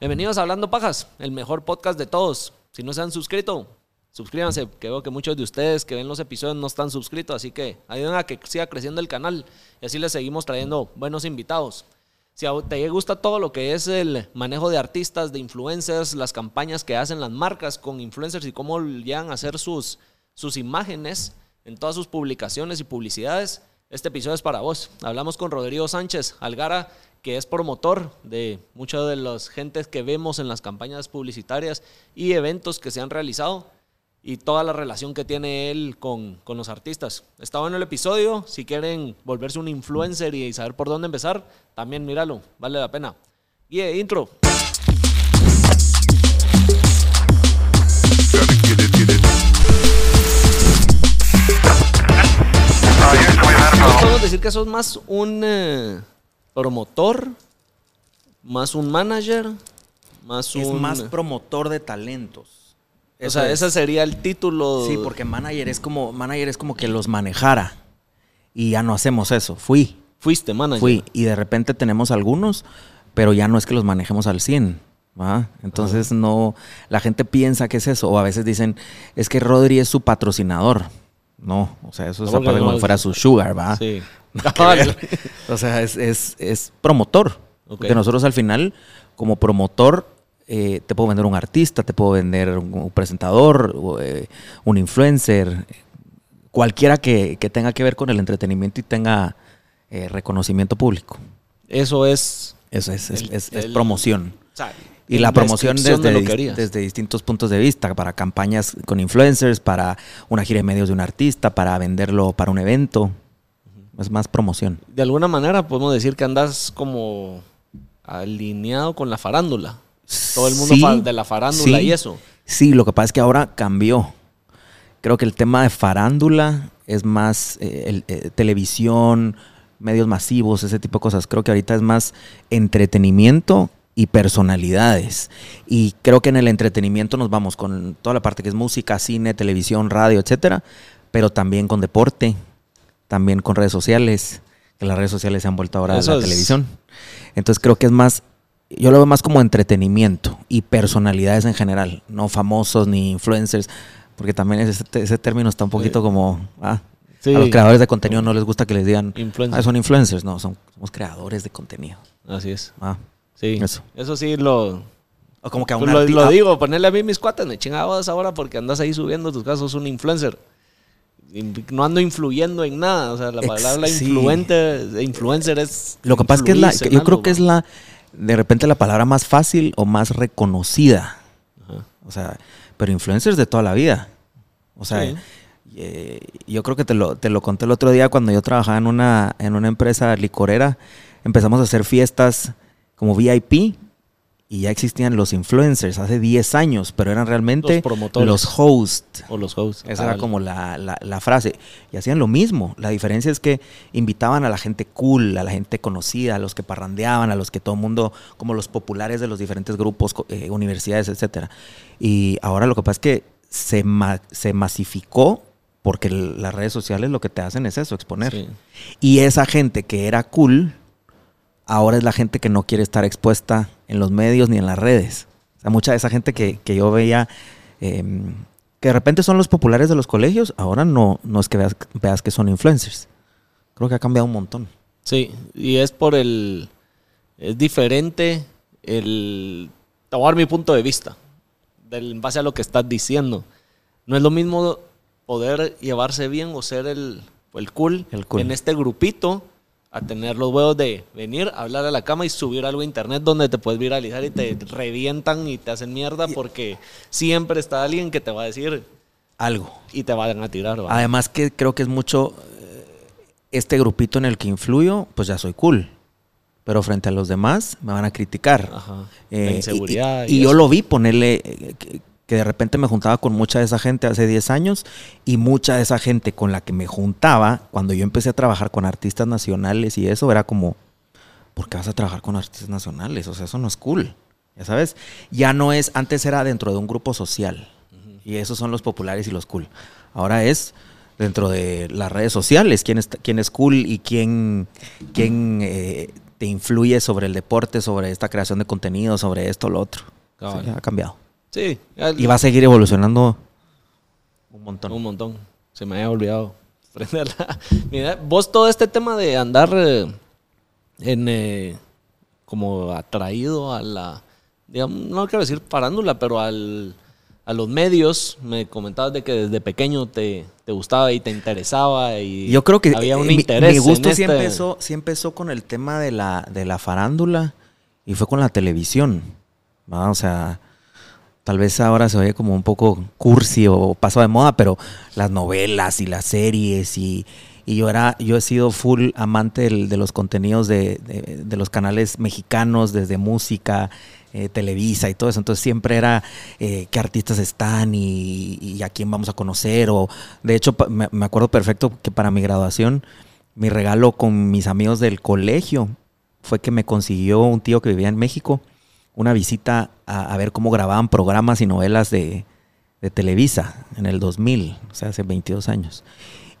Bienvenidos a Hablando Pajas, el mejor podcast de todos. Si no se han suscrito, suscríbanse, que veo que muchos de ustedes que ven los episodios no están suscritos, así que ayuden a que siga creciendo el canal y así les seguimos trayendo buenos invitados. Si te gusta todo lo que es el manejo de artistas, de influencers, las campañas que hacen las marcas con influencers y cómo llegan a hacer sus, sus imágenes en todas sus publicaciones y publicidades, este episodio es para vos. Hablamos con Rodrigo Sánchez Algara, que es promotor de muchas de las gentes que vemos en las campañas publicitarias y eventos que se han realizado y toda la relación que tiene él con, los artistas. Está bueno el episodio, si quieren volverse un influencer y saber por dónde empezar, también míralo, vale la pena. Y intro. Podemos decir que sos más un... Eh, promotor, más un manager, más un... Es más promotor de talentos. o sea, ese sería el título. Sí, porque manager es como manager es como que los manejara y ya no hacemos eso. Fui. Fuiste manager. Fui y de repente tenemos algunos, pero ya no es que los manejemos al 100. Entonces no, la gente piensa que es eso, o a veces dicen, es que Rodri es su patrocinador. No, o sea, eso es como fuera su sugar, ¿va? Sí. o sea, es, promotor. Porque nosotros al final, como promotor, eh, te puedo vender un artista, te puedo vender un, presentador, eh, un influencer, cualquiera que, tenga que ver con el entretenimiento y tenga eh, reconocimiento público. Eso es. Eso es, es, promoción. Y la promoción desde, desde distintos puntos de vista, para campañas con influencers, para una gira de medios de un artista, para venderlo para un evento es más promoción. De alguna manera podemos decir que andas como alineado con la farándula. Todo el mundo de la farándula y eso. Sí, lo que pasa es que ahora cambió. Creo que el tema de farándula es más eh, eh, televisión, medios masivos, ese tipo de cosas. Creo que ahorita es más entretenimiento y personalidades. Y creo que en el entretenimiento nos vamos con toda la parte que es música, cine, televisión, radio, etcétera, pero también con deporte, también con redes sociales, que las redes sociales se han vuelto ahora a la televisión. Entonces creo que es más, yo lo veo más como entretenimiento y personalidades en general, no famosos ni influencers, porque también ese, ese término está un poquito como... Ah, A los creadores de contenido no les gusta que les digan, ah, son influencers, no, son, somos creadores de contenido. Así es. Ah, sí. Eso. Eso sí lo... O como que a lo, digo, ponerle a mí mis cuates, me chingados ahora porque andas ahí subiendo tus casos, un influencer no ando influyendo en nada. O sea, la palabra influente, influencer es. Lo que pasa es que es la. Yo creo que es la. De repente la palabra más fácil o más reconocida. O sea, pero influencers de toda la vida. O sea, eh, yo creo que te lo, te lo conté el otro día cuando yo trabajaba en una, en una empresa licorera. Empezamos a hacer fiestas como VIP y ya existían los influencers hace 10 años, pero eran realmente los, los hosts. O los hosts. Esa era como la, la, frase. Y hacían lo mismo. La diferencia es que invitaban a la gente cool, a la gente conocida, a los que parrandeaban, a los que todo el mundo, como los populares de los diferentes grupos, eh, universidades, etc. Y ahora lo que pasa es que se, se masificó porque las redes sociales lo que te hacen es eso, exponer. Y esa gente que era cool ahora es la gente que no quiere estar expuesta en los medios ni en las redes. O sea, mucha de esa gente que, yo veía, em, que de repente son los populares de los colegios, ahora no, no es que veas, veas que son influencers. Creo que ha cambiado un montón. Sí, y es por el... Es diferente el... Te voy a dar mi punto de vista, del, en base a lo que estás diciendo. No es lo mismo poder llevarse bien o ser el, el, cool, el cool. en este grupito a tener los huevos de venir, hablar a la cama y subir algo a internet donde te puedes viralizar y te revientan y te hacen mierda porque siempre está alguien que te va a decir algo y te van a tirar. Además que creo que es mucho eh, este grupito en el que influyo, pues ya soy cool. Pero frente a los demás me van a criticar. Ajá. Eh, inseguridad. Y, yo lo vi ponerle, eh, que de repente me juntaba con mucha de esa gente hace 10 años y mucha de esa gente con la que me juntaba cuando yo empecé a trabajar con artistas nacionales y eso era como, ¿por qué vas a trabajar con artistas nacionales? O sea, eso no es cool, ya sabes. Ya no es, antes era dentro de un grupo social y esos son los populares y los cool. Ahora es dentro de las redes sociales quién es, quién es cool y quién, quién eh, te influye sobre el deporte, sobre esta creación de contenido, sobre esto, lo otro. Sí, ha cambiado. Sí. Y va a seguir evolucionando un montón. Un montón. Se me había olvidado prenderla. Mira, vos todo este tema de andar eh, en eh, como atraído a la, digamos, no quiero decir parándula, pero al, a los medios, me comentabas de que desde pequeño te, te gustaba y te interesaba y Yo creo que había un eh, mi- interés. Mi, gusto en sí, este- empezó, sí empezó con el tema de la, de la farándula y fue con la televisión. O sea, tal vez ahora se oye como un poco cursi o paso de moda, pero las novelas y las series y, y yo era, yo he sido full amante del- de los contenidos de, de- de los canales mexicanos, desde música, eh, Televisa y todo eso. Entonces siempre era eh, qué artistas están y, y a quién vamos a conocer. O de hecho me, me acuerdo perfecto que para mi graduación mi regalo con mis amigos del colegio fue que me consiguió un tío que vivía en México una visita a, a ver cómo grababan programas y novelas de, de Televisa en el 2000, o sea, hace 22 años.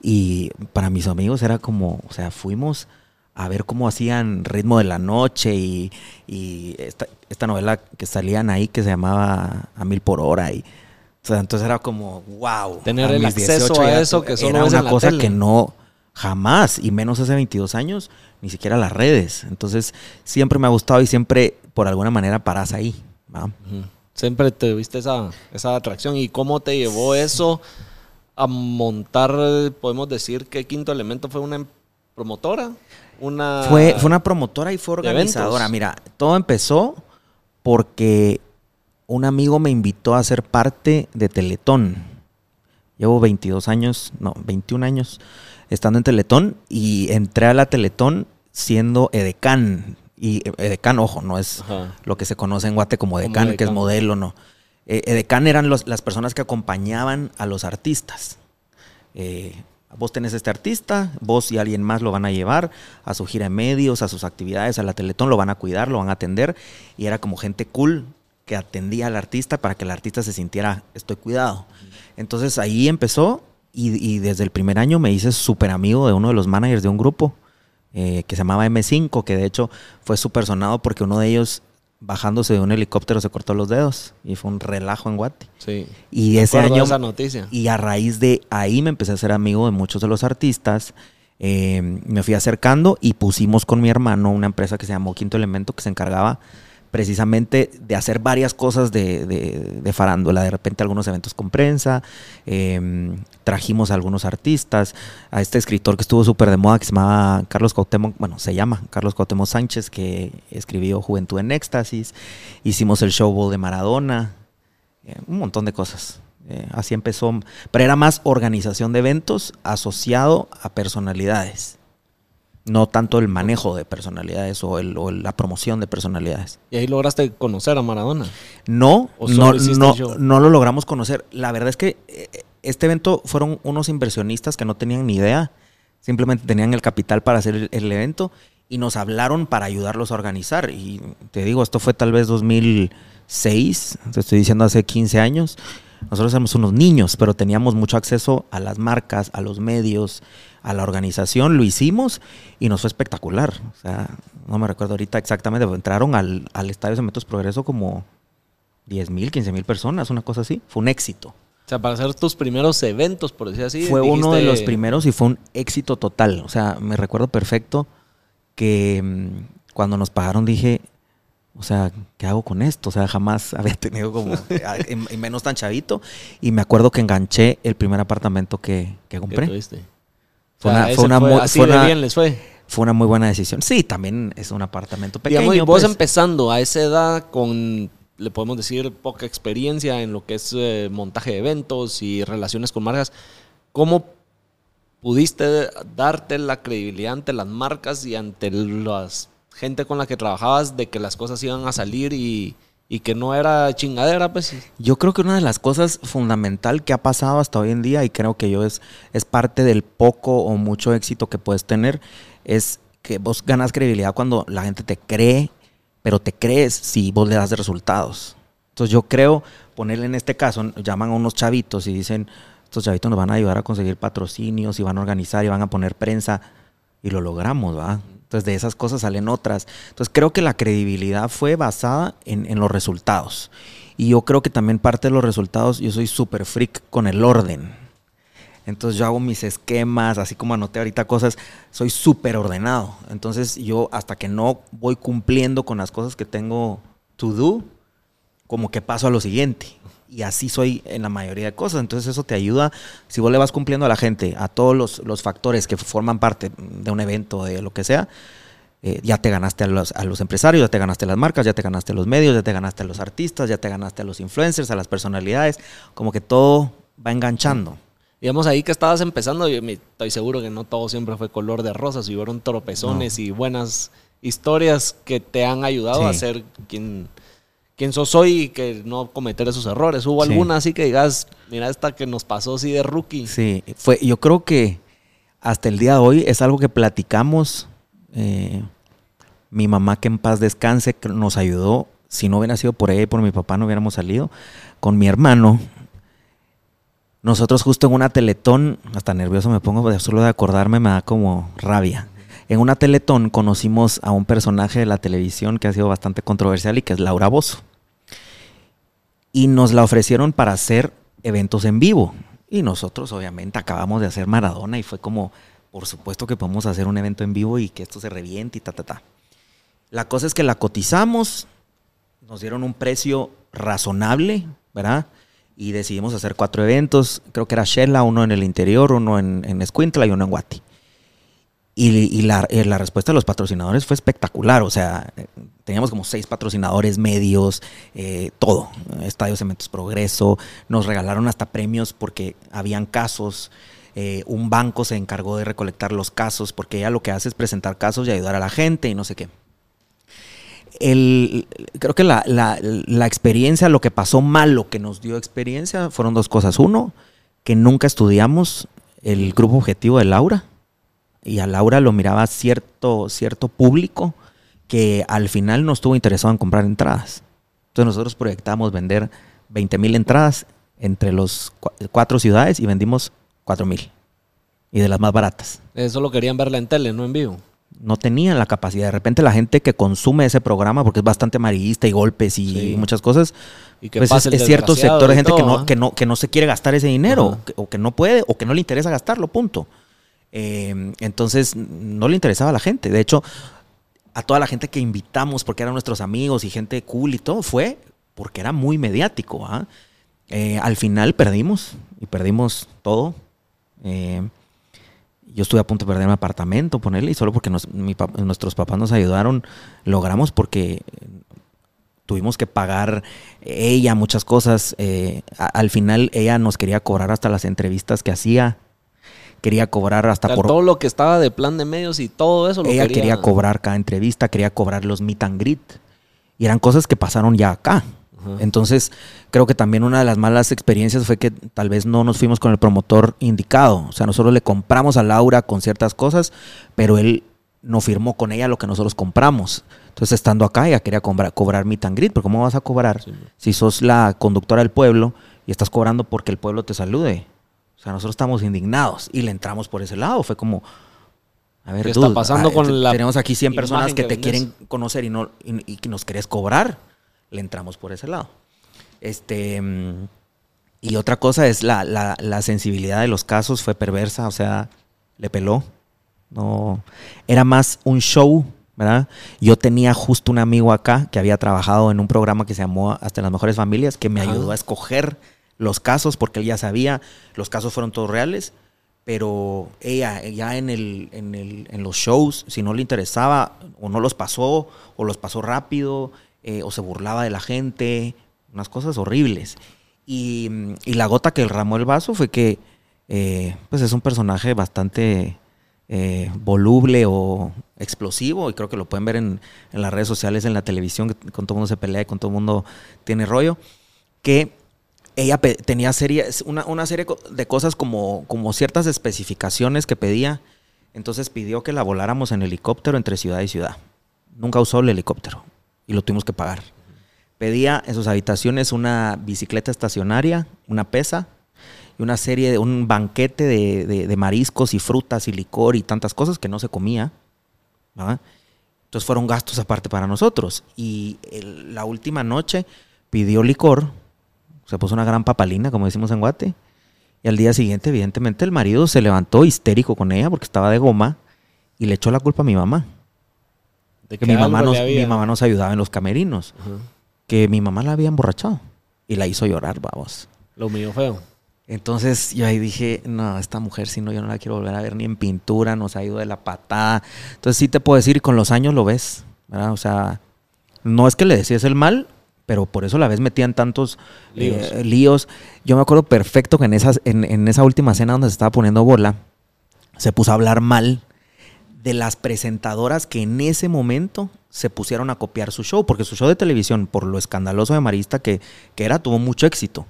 Y para mis amigos era como, o sea, fuimos a ver cómo hacían Ritmo de la Noche y, y esta, esta novela que salían ahí que se llamaba A Mil por Hora. Y, o sea, entonces era como, wow. Tener el acceso 18 a eso que solo era una cosa tele. que no, jamás, y menos hace 22 años, ni siquiera las redes. Entonces, siempre me ha gustado y siempre, por alguna manera, paras ahí. ¿va? Siempre te viste esa, esa atracción. ¿Y cómo te llevó eso a montar, podemos decir que Quinto Elemento fue una promotora? Una... Fue, fue una promotora y fue organizadora. Mira, todo empezó porque un amigo me invitó a ser parte de Teletón. Llevo 22 años, no, 21 años estando en Teletón y entré a la Teletón siendo edecán. Y eh, edecán, ojo, no es Ajá. lo que se conoce en Guate como edecán, que es modelo, no. Eh, edecán eran los- las personas que acompañaban a los artistas. Eh, vos tenés este artista, vos y alguien más lo van a llevar a su gira de medios, a sus actividades, a la Teletón, lo van a cuidar, lo van a atender. Y era como gente cool que atendía al artista para que el artista se sintiera, estoy cuidado. Entonces ahí empezó y, y desde el primer año me hice súper amigo de uno de los managers de un grupo eh, que se llamaba M5, que de hecho fue súper sonado porque uno de ellos bajándose de un helicóptero se cortó los dedos y fue un relajo en Guate. Sí. Y ese año esa noticia. y a raíz de ahí me empecé a ser amigo de muchos de los artistas. Eh, me fui acercando y pusimos con mi hermano una empresa que se llamó Quinto Elemento que se encargaba precisamente de hacer varias cosas de, de- de farándula. De repente algunos eventos con prensa, eh, trajimos a algunos artistas, a este escritor que estuvo súper de moda que se llamaba Carlos Cuauhtémoc, bueno, se llama Carlos Cuauhtémoc Sánchez, que escribió Juventud en Éxtasis. Hicimos el Showball de Maradona, eh, un montón de cosas. Eh, así empezó, pero era más organización de eventos asociado a personalidades. No tanto el manejo de personalidades o, el- o la promoción de personalidades. Y ahí lograste conocer a Maradona. No, ¿O solo no, no, no lo logramos conocer. La verdad es que eh, este evento fueron unos inversionistas que no tenían ni idea. Simplemente tenían el capital para hacer el, el evento y nos hablaron para ayudarlos a organizar. Y te digo, esto fue tal vez 2006, te estoy diciendo hace 15 años. Nosotros éramos unos niños, pero teníamos mucho acceso a las marcas, a los medios, a la organización. Lo hicimos y nos fue espectacular. O sea, no me recuerdo ahorita exactamente, pero entraron al, al Estadio Cementos Progreso como 10 mil, 15 mil personas, una cosa así. Fue un éxito. O sea, para hacer tus primeros eventos, por decir así. fue uno de los primeros y fue un éxito total. O sea, me recuerdo perfecto que mm, cuando nos pagaron dije, o sea, ¿qué hago con esto? O sea, jamás había tenido como, y menos tan chavito. Y me acuerdo que enganché el primer apartamento que, que compré. tuviste. Fue O sea, una- ese fue una fue- mu- así fue de una- bien les fue. Fue una muy buena decisión. Sí, también es un apartamento pequeño. Digamos, y vos pues. empezando a esa edad con, le podemos decir, poca experiencia en lo que es eh, montaje de eventos y relaciones con marcas, ¿cómo pudiste darte la credibilidad ante las marcas y ante la gente con la que trabajabas de que las cosas iban a salir y, y que no era chingadera? Pues Yo creo que una de las cosas fundamental que ha pasado hasta hoy en día, y creo que yo es, es parte del poco o mucho éxito que puedes tener, es que vos ganas credibilidad cuando la gente te cree, pero te crees si vos le das resultados. Entonces yo creo, ponerle en este caso, llaman a unos chavitos y dicen, estos chavitos nos van a ayudar a conseguir patrocinios y van a organizar y van a poner prensa, y lo logramos, ¿va? Entonces de esas cosas salen otras. Entonces creo que la credibilidad fue basada en, los resultados. Y yo creo que también parte de los resultados, yo soy súper freak con el orden. Entonces yo hago mis esquemas, así como anoté ahorita cosas, soy súper ordenado. Entonces yo hasta que no voy cumpliendo con las cosas que tengo to do, como que paso a lo siguiente. Y así soy en la mayoría de cosas. Entonces eso te ayuda, si vos le vas cumpliendo a la gente, a todos los, los factores que forman parte de un evento, de lo que sea, eh, ya te ganaste a los, a los, empresarios, ya te ganaste a las marcas, ya te ganaste a los medios, ya te ganaste a los artistas, ya te ganaste a los influencers, a las personalidades, como que todo va enganchando. Digamos, ahí que estabas empezando, yo estoy seguro que no todo siempre fue color de rosas, y hubo tropezones y buenas historias que te han ayudado a ser quien, quien sos hoy y que no cometer esos errores. ¿Hubo alguna así que digas, mira esta que nos pasó así de rookie? Sí, fue, yo creo que hasta el día de hoy es algo que platicamos. Eh, mi mamá, que en paz descanse, nos ayudó. Si no hubiera sido por ella y por mi papá, no hubiéramos salido. Con mi hermano, nosotros justo en una teletón, hasta nervioso me pongo, de solo de acordarme me da como rabia. En una teletón conocimos a un personaje de la televisión que ha sido bastante controversial y que es Laura Bozo. Y nos la ofrecieron para hacer eventos en vivo. Y nosotros obviamente acabamos de hacer Maradona y fue como, por supuesto que podemos hacer un evento en vivo y que esto se reviente y ta, ta, ta. La cosa es que la cotizamos, nos dieron un precio razonable, ¿verdad? y decidimos hacer cuatro eventos. Creo que era Shella, uno en el interior, uno en, en Escuintla y uno en Guati. Y, la, eh, la, respuesta de los patrocinadores fue espectacular. O sea, teníamos como seis patrocinadores medios, eh, todo. Estadio Cementos Progreso. Nos regalaron hasta premios porque habían casos. Eh, un banco se encargó de recolectar los casos porque ella lo que hace es presentar casos y ayudar a la gente y no sé qué creo que la, la, experiencia, lo que pasó mal, lo que nos dio experiencia, fueron dos cosas. Uno, que nunca estudiamos el grupo objetivo de Laura. Y a Laura lo miraba cierto, cierto público que al final no estuvo interesado en comprar entradas. Entonces nosotros proyectamos vender 20 mil entradas entre los cuatro ciudades y vendimos 4 mil. Y de las más baratas. Eso lo querían verla en tele, no en vivo no tenían la capacidad. De repente la gente que consume ese programa, porque es bastante amarillista y golpes y muchas cosas, y que pues es, cierto sector de gente que, no, que, no, que no se quiere gastar ese dinero, o que no puede, o que no le interesa gastarlo, punto. Eh, entonces, no le interesaba a la gente. De hecho, a toda la gente que invitamos, porque eran nuestros amigos y gente cool y todo, fue porque era muy mediático. ¿ah? Eh, al final perdimos, y perdimos todo. Eh, yo estuve a punto de perder mi apartamento, ponerle, y solo porque nuestros papás nos ayudaron, logramos porque tuvimos que pagar ella muchas cosas. Eh, al final ella nos quería cobrar hasta las entrevistas que hacía. Quería cobrar hasta por... Todo lo que estaba de plan de medios y todo eso. Lo ella quería... cobrar cada entrevista, quería cobrar los meet and greet. Y eran cosas que pasaron ya acá. Entonces, creo que también una de las malas experiencias fue que tal vez no nos fuimos con el promotor indicado. O sea, nosotros le compramos a Laura con ciertas cosas, pero él no firmó con ella lo que nosotros compramos. Entonces, estando acá, ella quería cobrar, cobrar mi tangrit, pero ¿cómo vas a cobrar si sos la conductora del pueblo y estás cobrando porque el pueblo te salude? O sea, nosotros estamos indignados y le entramos por ese lado. Fue como, a ver, ¿qué está pasando con la Tenemos aquí 100 personas que, te quieren conocer y, no, y que nos querés cobrar le entramos por ese lado. Este, y otra cosa es la, la, sensibilidad de los casos fue perversa, o sea, le peló. No, era más un show, ¿verdad? Yo tenía justo un amigo acá que había trabajado en un programa que se llamó Hasta las mejores familias, que me ayudó a escoger los casos porque él ya sabía, los casos fueron todos reales, pero ella ya en, el, en, el, en los shows, si no le interesaba o no los pasó o los pasó rápido, eh, o se burlaba de la gente, unas cosas horribles. Y, la gota que derramó el vaso fue que eh, pues es un personaje bastante eh, voluble o explosivo, y creo que lo pueden ver en, las redes sociales, en la televisión, con todo mundo se pelea y con todo mundo tiene rollo, que ella tenía serie, una, serie de cosas como, ciertas especificaciones que pedía, entonces pidió que la voláramos en helicóptero entre ciudad y ciudad. Nunca usó el helicóptero y lo tuvimos que pagar. Pedía en sus habitaciones una bicicleta estacionaria, una pesa y una serie de un banquete de, mariscos y frutas y licor y tantas cosas que no se comía. ¿va? Entonces fueron gastos aparte para nosotros. Y la última noche pidió licor, se puso una gran papalina, como decimos en Guate. Y al día siguiente, evidentemente, el marido se levantó histérico con ella porque estaba de goma y le echó la culpa a mi mamá. De Que mi mamá, nos, mi mamá nos ayudaba en los camerinos. Que mi mamá la había emborrachado y la hizo llorar, vamos. Lo humilló feo. Entonces yo ahí dije, no, esta mujer, si no, yo no la quiero volver a ver ni en pintura, nos ha ido de la patada. Entonces sí te puedo decir, con los años lo ves, ¿verdad? O sea, no es que le decías el mal, pero por eso la ves metida en tantos Líos. eh, líos. Yo me acuerdo perfecto que en, esas, en, en esa última cena donde se estaba poniendo bola, se puso a hablar mal de las presentadoras que en ese momento se pusieron a copiar su show, porque su show de televisión, por lo escandaloso de Marista que, que era, tuvo mucho éxito.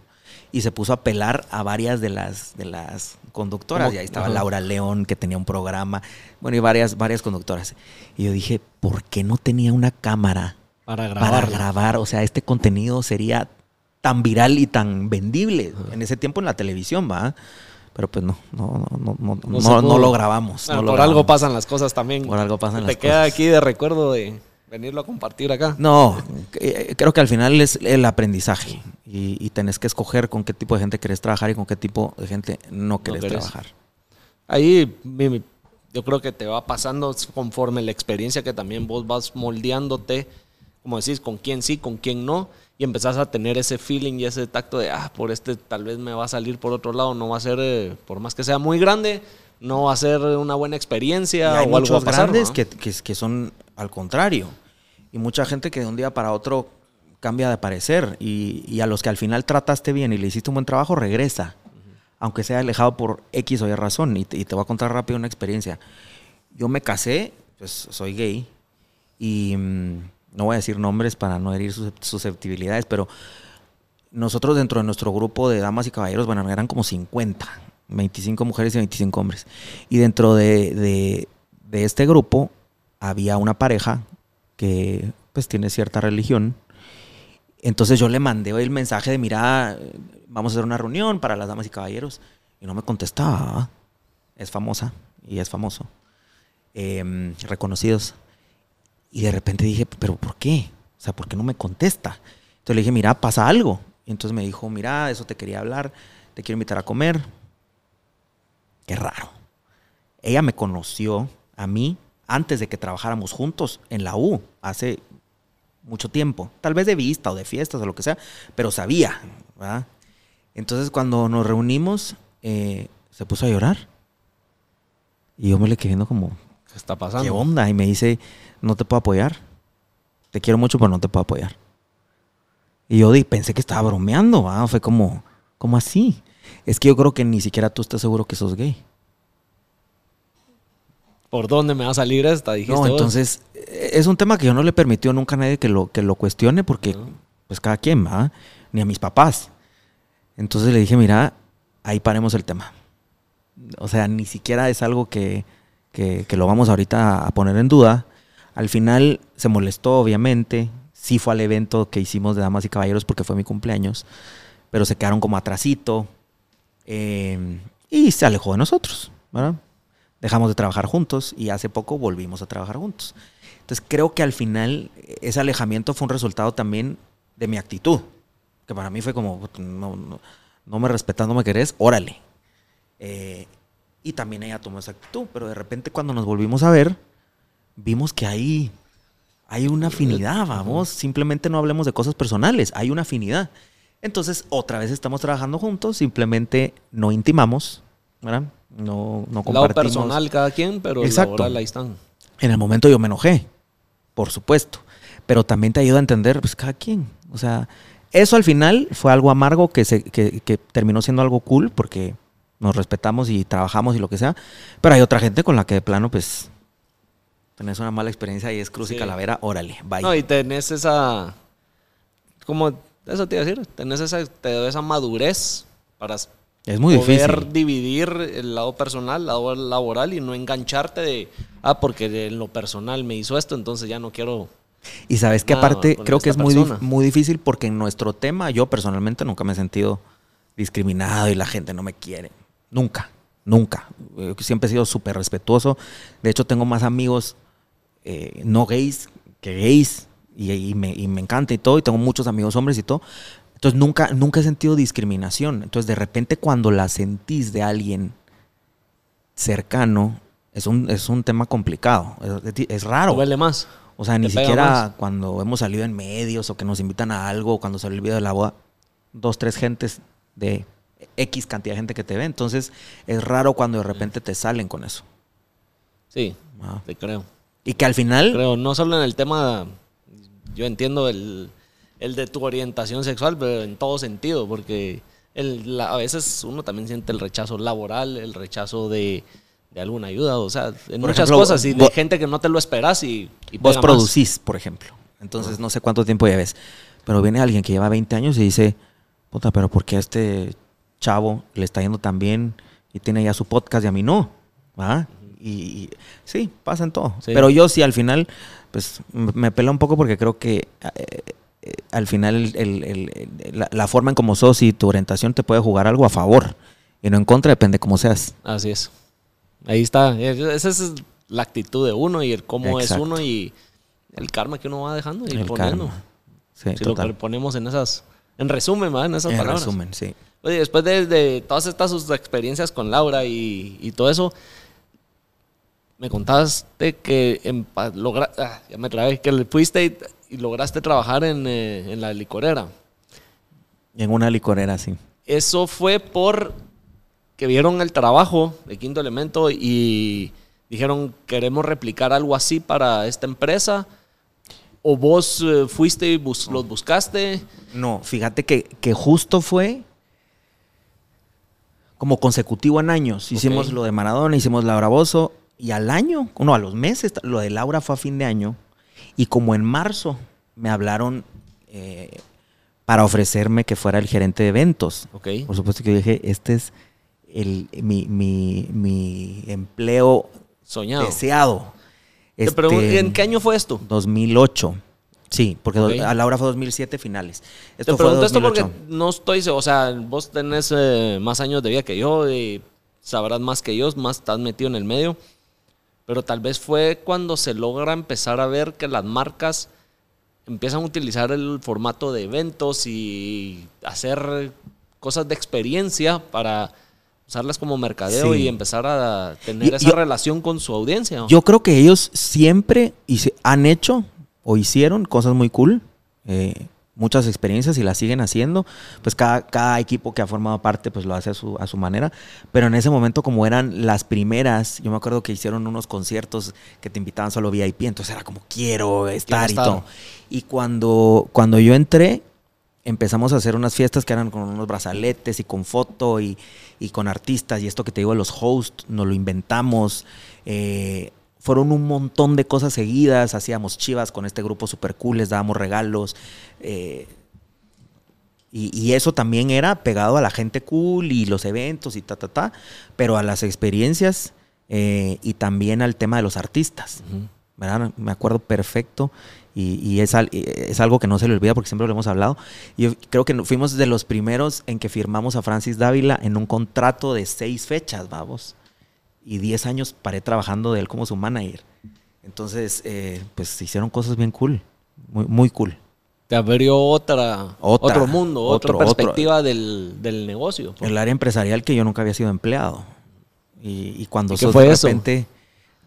Y se puso a pelar a varias de las, de las conductoras. ¿Cómo? Y ahí estaba Ajá. Laura León, que tenía un programa. Bueno, y varias, varias conductoras. Y yo dije, ¿por qué no tenía una cámara Para para grabar. grabar? O sea, este contenido sería tan viral y tan vendible en ese tiempo en la televisión, ¿va? Pero pues no, no, no, no, no, No no- no lo grabamos. No lo por algo pasan las cosas también. Por algo pasan Te las queda cosas. aquí de recuerdo de venirlo a compartir acá. No, eh, creo que al final es el aprendizaje y, y tenés que escoger con qué tipo de gente querés trabajar y con qué tipo de gente no querés querés. trabajar. Ahí yo creo que te va pasando conforme la experiencia que también vos vas moldeándote, como decís, con quién sí, con quién no, y empezás a tener ese feeling y ese tacto de, ah, por este tal vez me va a salir por otro lado, no va a ser, eh, por más que sea muy grande, no va a ser una buena Y experiencia hay o algo va muchos a pasar, grandes ¿no? que, que- que son al contrario. Y mucha gente que de un día para otro cambia de parecer. Y, y a los que al final trataste bien y le hiciste un buen trabajo, regresa. Aunque sea alejado por X o Y razón. Y te, y te voy a contar rápido una experiencia. Yo me casé, pues soy gay. Y mm, no voy a decir nombres para no herir sus- susceptibilidades, pero nosotros dentro de nuestro grupo de damas y caballeros, bueno, eran como 50, 25 mujeres y 25 hombres. Y dentro de, de- este grupo había una pareja que pues tiene cierta religión. Entonces yo le mandé el mensaje de, mira, vamos a hacer una reunión para las damas y caballeros. Y no me contestaba. Es famosa y es famoso. Em, reconocidos. Y de repente dije, pero ¿por qué? O sea, ¿por qué no me contesta? Entonces le dije, mira, pasa algo. Y entonces me dijo, mira, eso te quería hablar, te quiero invitar a comer. Qué raro. Ella me conoció a mí antes de que trabajáramos juntos en la U, hace mucho tiempo. Tal vez de vista o de fiestas o lo que sea, pero sabía. Entonces cuando nos reunimos, eh, se puso a llorar. Y yo me le quedé viendo como, ¿Qué está ¿qué pasando? onda? Y me dice, no te puedo apoyar. Te quiero mucho, pero no te puedo apoyar. Y yo di- pensé que estaba bromeando, ¿va? Fue como, ¿cómo así? Es que yo creo que ni siquiera tú estás seguro que sos gay. ¿Por dónde me va a salir esta? Dijiste No, entonces, es un tema que yo no le permitió nunca a nadie que lo, que lo cuestione porque, No. pues cada quien, ¿va? Ni a mis papás. Entonces le dije, mira, ahí paremos el tema. O sea, ni siquiera es algo que, que- lo vamos ahorita a poner en duda. Al final se molestó, obviamente. Sí fue al evento que hicimos de Damas y Caballeros porque fue mi cumpleaños. Pero se quedaron como atrasito. eh, y se alejó de nosotros, ¿verdad? Dejamos de trabajar juntos y hace poco volvimos a trabajar juntos. Entonces creo que al final ese alejamiento fue un resultado también de mi actitud. Que para mí fue como, no me respetas, no me querés, órale. Eh, y también ella tomó esa actitud, pero de repente cuando nos volvimos a ver, vimos que hay, hay una afinidad, vamos, simplemente no hablemos de cosas personales, hay una afinidad. Entonces, otra vez estamos trabajando juntos, simplemente no intimamos, ¿verdad? No, no Lado compartimos. personal cada quien, pero Exacto. laboral ahí están. En el momento yo me enojé, por supuesto, pero también te ayuda a entender, pues cada quien. O sea, eso al final fue algo amargo que, se, que, que terminó siendo algo cool porque nos respetamos y trabajamos y lo que sea, pero hay otra gente con la que de plano, pues, tenés una mala experiencia y es cruz y calavera, órale, bye. No, y tenés esa. Como eso te iba a decir. Tenés esa, te doy esa madurez para es muy poder difícil. dividir el lado personal, el lado laboral y no engancharte de. Ah, porque en lo personal me hizo esto, entonces ya no quiero. Y sabes que aparte creo que es muy, muy difícil porque en nuestro tema yo personalmente nunca me he sentido discriminado y la gente no me quiere. Nunca, nunca. Eh, Siempre he sido súper respetuoso. De hecho tengo más amigos eh, no gays que gays y, y me, y me encanta y todo y tengo muchos amigos hombres y todo. Entonces nunca, nunca he sentido discriminación. Entonces de repente cuando la sentís de alguien cercano, es un, es un tema complicado. Es, es raro. Duele más. O sea, ni siquiera más. cuando hemos salido en medios o que nos invitan a algo, o cuando sale el video de la boda, dos, tres gentes de X cantidad de gente que te ve. Entonces, es raro cuando de repente te salen con eso. Sí, Ah. te creo. Y que al final, Creo, no solo en el tema, yo entiendo el, el de tu orientación sexual, pero en todo sentido, porque el, la- a veces uno también siente el rechazo laboral, el rechazo de, de alguna ayuda, o sea, en Por muchas ejemplo, cosas, y de vos- gente que no te lo esperas y, y vos más. producís, por ejemplo. Entonces, no sé cuánto tiempo lleves. Pero viene alguien que lleva 20 años y dice, puta, pero ¿por qué a este chavo le está yendo tan bien y tiene ya su podcast y a mí no? ¿Va? Y, y- sí, pasa en todo. Sí. Pero yo sí, al final, pues me pela un poco porque creo que eh, eh, al final el- el- el- el- la, la forma en cómo sos y tu orientación te puede jugar algo a favor y no en contra, depende cómo seas. Así es. Ahí está. Es- Esa es la actitud de uno y el cómo Exacto. es uno y el karma que uno va dejando y El poniendo. Sí, Si lo total. ponemos en esas, en resumen, ¿va? en esas En palabras. resumen, sí. Oye, después de, de todas estas sus experiencias con Laura y, y todo eso, me contaste que en pa- logra- ah, ya me trabé, que le fuiste y, y lograste trabajar en, eh, en la licorera. En una licorera, sí. Eso fue por que vieron el trabajo de Quinto Elemento y dijeron, queremos replicar algo así para esta empresa. O vos eh, fuiste y bus- los buscaste. No, fíjate que, que justo fue como consecutivo en años. Hicimos lo de Maradona, hicimos Laura Bozo y al año, no, a los meses, lo de Laura fue a fin de año y como en marzo me hablaron eh, para ofrecerme que fuera el gerente de eventos. Ok. Por supuesto que yo dije, este es el, mi, mi- mi empleo Soñado. deseado. Te pregunto, Este, ¿En qué año fue esto? 2008. Sí, porque do- Ok. a Laura fue 2007 finales. Te Esto fue pregunto esto 2008. porque no estoy, se- o sea, vos tenés eh, más años de vida que yo y sabrás más que yo, más estás metido en el medio. Pero tal vez fue cuando se logra empezar a ver que las marcas empiezan a utilizar el formato de eventos y hacer cosas de experiencia para usarlas como mercadeo Sí. y empezar a tener Y- esa yo- relación con su audiencia. Yo creo que ellos siempre hice- han hecho o hicieron cosas muy cool, eh, muchas experiencias y las siguen haciendo. Pues cada, cada equipo que ha formado parte pues lo hace a su, a su manera. Pero en ese momento como eran las primeras, yo me acuerdo que hicieron unos conciertos que te invitaban solo VIP, entonces era como quiero estar y todo. Y cuando, cuando yo entré, empezamos a hacer unas fiestas que eran con unos brazaletes y con foto y, y con artistas y esto que te digo de los hosts, nos lo inventamos. eh, fueron un montón de cosas seguidas, hacíamos chivas con este grupo super cool, les dábamos regalos. eh, y, y eso también era pegado a la gente cool y los eventos y ta, ta, ta, pero a las experiencias eh, y también al tema de los artistas. ¿verdad? Me acuerdo perfecto y, y es, al- es algo que no se le olvida porque siempre lo hemos hablado. Yo creo que fuimos de los primeros en que firmamos a Francis Dávila en un contrato de seis fechas, vamos. Y diez años paré trabajando de él como su manager. Entonces, eh, pues se hicieron cosas bien cool, muy, muy cool. Te abrió otra, Otra, otro mundo, otro, otra otro. perspectiva Del, del negocio. pues. El área empresarial que yo nunca había sido empleado. Y, y cuando ¿Y sos fue de eso? repente,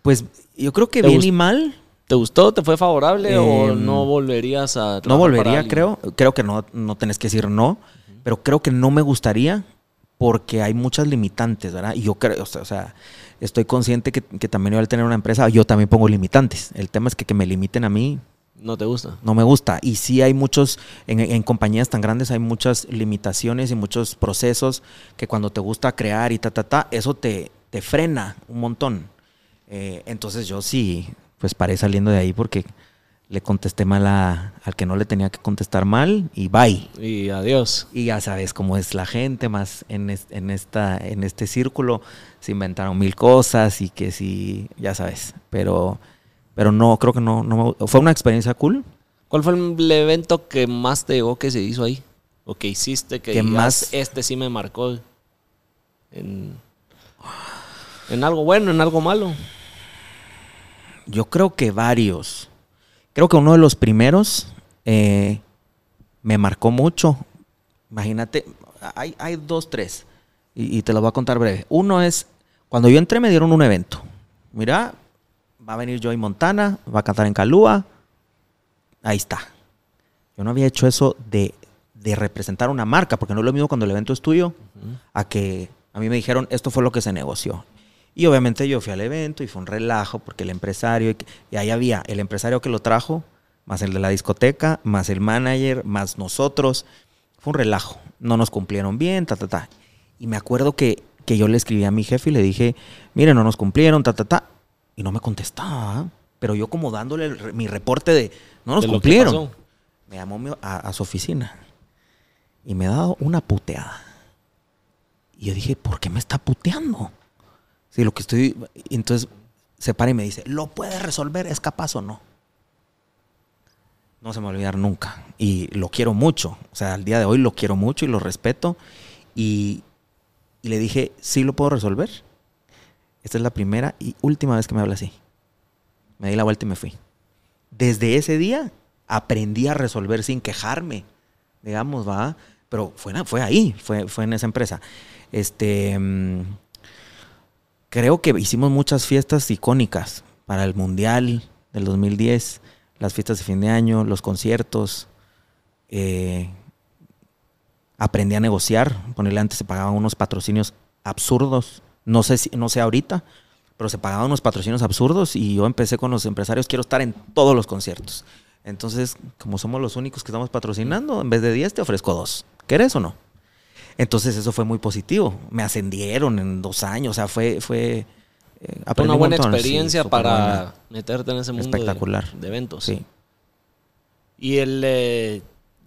pues yo creo que ¿Te bien y mal, ¿Te gustó? ¿Te fue favorable o Em, no volverías a No volvería, creo. Creo que no, no tenés que decir no, pero creo que no me gustaría porque hay muchas limitantes, ¿verdad? Y yo creo, o sea, o sea, estoy consciente que, que también al tener una empresa, yo también pongo limitantes. El tema es que que me limiten a mí No te gusta. no me gusta. Y sí hay muchos, en, en compañías tan grandes hay muchas limitaciones y muchos procesos que cuando te gusta crear y ta, ta, ta, eso te, te frena un montón. Eh, entonces yo sí, pues paré saliendo de ahí porque le contesté mal a- al que no le tenía que contestar mal y bye. Y adiós. Y ya sabes cómo es la gente, más en, es- en, esta, en este círculo se inventaron mil cosas y que sí, ya sabes. Pero, pero no, creo que no, no me- fue una experiencia cool. ¿Cuál fue el evento que más te llegó que se hizo ahí? ¿O que hiciste que más- este sí me marcó? En, en algo bueno, en algo malo. yo creo que varios. Creo que uno de los primeros eh, me marcó mucho. Imagínate, hay, hay dos, tres. Y, y te los voy a contar breve. Uno es, cuando yo entré me dieron un evento. Mira, va a venir Joey Montana, va a cantar en Calúa. Ahí está. Yo no había hecho eso de, de representar una marca, porque no es lo mismo cuando el evento es tuyo, a que a mí me dijeron, esto fue lo que se negoció. Y obviamente yo fui al evento y fue un relajo, porque el empresario, y, ahí había el empresario que lo trajo, más el de la discoteca, más el manager, más nosotros. Fue un relajo. No nos cumplieron bien, ta, ta, ta. Y me acuerdo que, que yo le escribí a mi jefe y le dije, mire, no nos cumplieron, ta, ta, ta. Y no me contestaba. Pero yo como dándole el mi reporte de, no nos de cumplieron. Me llamó a, a su oficina y me ha dado una puteada. Y yo dije, ¿por qué me está puteando? Si lo que estoy. Entonces se para y me dice, ¿lo puede resolver? ¿Es capaz o no? No se me va a olvidar nunca. Y lo quiero mucho. O sea, al día de hoy lo quiero mucho y lo respeto. Y, y le dije, sí lo puedo resolver. Esta es la primera y última vez que me habla así. Me di la vuelta y me fui. Desde ese día aprendí a resolver sin quejarme, digamos, va. Pero fue, fue ahí, fue, fue en esa empresa. Este, mm, creo que hicimos muchas fiestas icónicas para el Mundial del 2010, las fiestas de fin de año, los conciertos. eh, aprendí a negociar. Ponerle antes se pagaban unos patrocinios absurdos. No sé, si, no sé ahorita, pero se pagaban unos patrocinios absurdos y yo empecé con los empresarios, quiero estar en todos los conciertos. Entonces, como somos los únicos que estamos patrocinando, en vez de 10 te ofrezco dos. ¿Querés o no? Entonces eso fue muy positivo. Me ascendieron en dos años, o sea, fue... fue eh, una un buena experiencia para buena. meterte en ese mundo de- Espectacular. De, eventos. Sí. Y el, eh,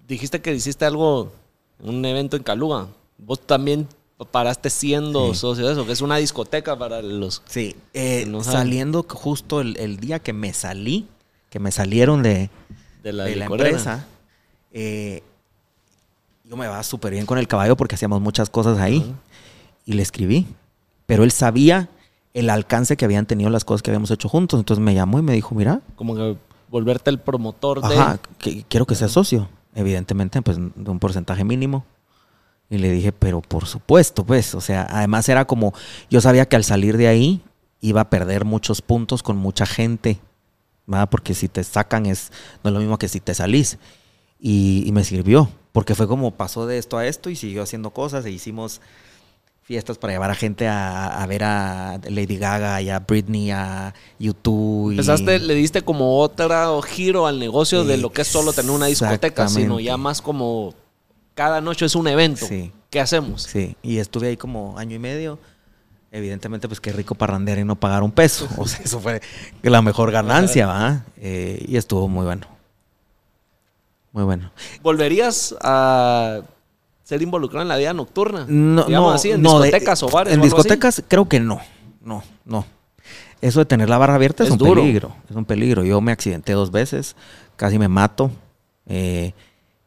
dijiste que hiciste algo, un evento en Calúa. Vos también paraste siendo Sí. socio de eso, que es una discoteca para los... Sí, eh, No saliendo justo el, el día que me salí, que me salieron de, De la, de la empresa, eh, yo me va súper bien con el caballo porque hacíamos muchas cosas ahí. Ajá. Y le escribí. Pero él sabía el alcance que habían tenido las cosas que habíamos hecho juntos. Entonces me llamó y me dijo, mira, Como que volverte el promotor de... ajá, que- quiero que seas socio. Evidentemente, pues de un porcentaje mínimo. Y le dije, pero por supuesto, pues, o sea, además era como, yo sabía que al salir de ahí iba a perder muchos puntos con mucha gente, ¿verdad? Porque si te sacan es, no es lo mismo que si te salís. Y, y me sirvió, porque fue como pasó de esto a esto y siguió haciendo cosas e hicimos fiestas para llevar a gente a, a ver a Lady Gaga y a Britney, a YouTube. y- Empezaste, le diste como otro giro al negocio de lo que es solo tener una discoteca, sino ya más como cada noche es un evento. Sí. ¿Qué hacemos? Sí, y estuve ahí como año y medio. Evidentemente, pues qué rico parrandear y no pagar un peso. O sea, eso fue la mejor ganancia, ¿va? Eh, y estuvo muy bueno. Muy bueno. ¿Volverías a ser involucrado en la vida nocturna? No, Digamos no, así, en no, de- discotecas o bares. En o algo así? discotecas creo que no. No, no. Eso de tener la barra abierta es, Es un duro. peligro. Es un peligro. Yo me accidenté dos veces, casi me mato. eh,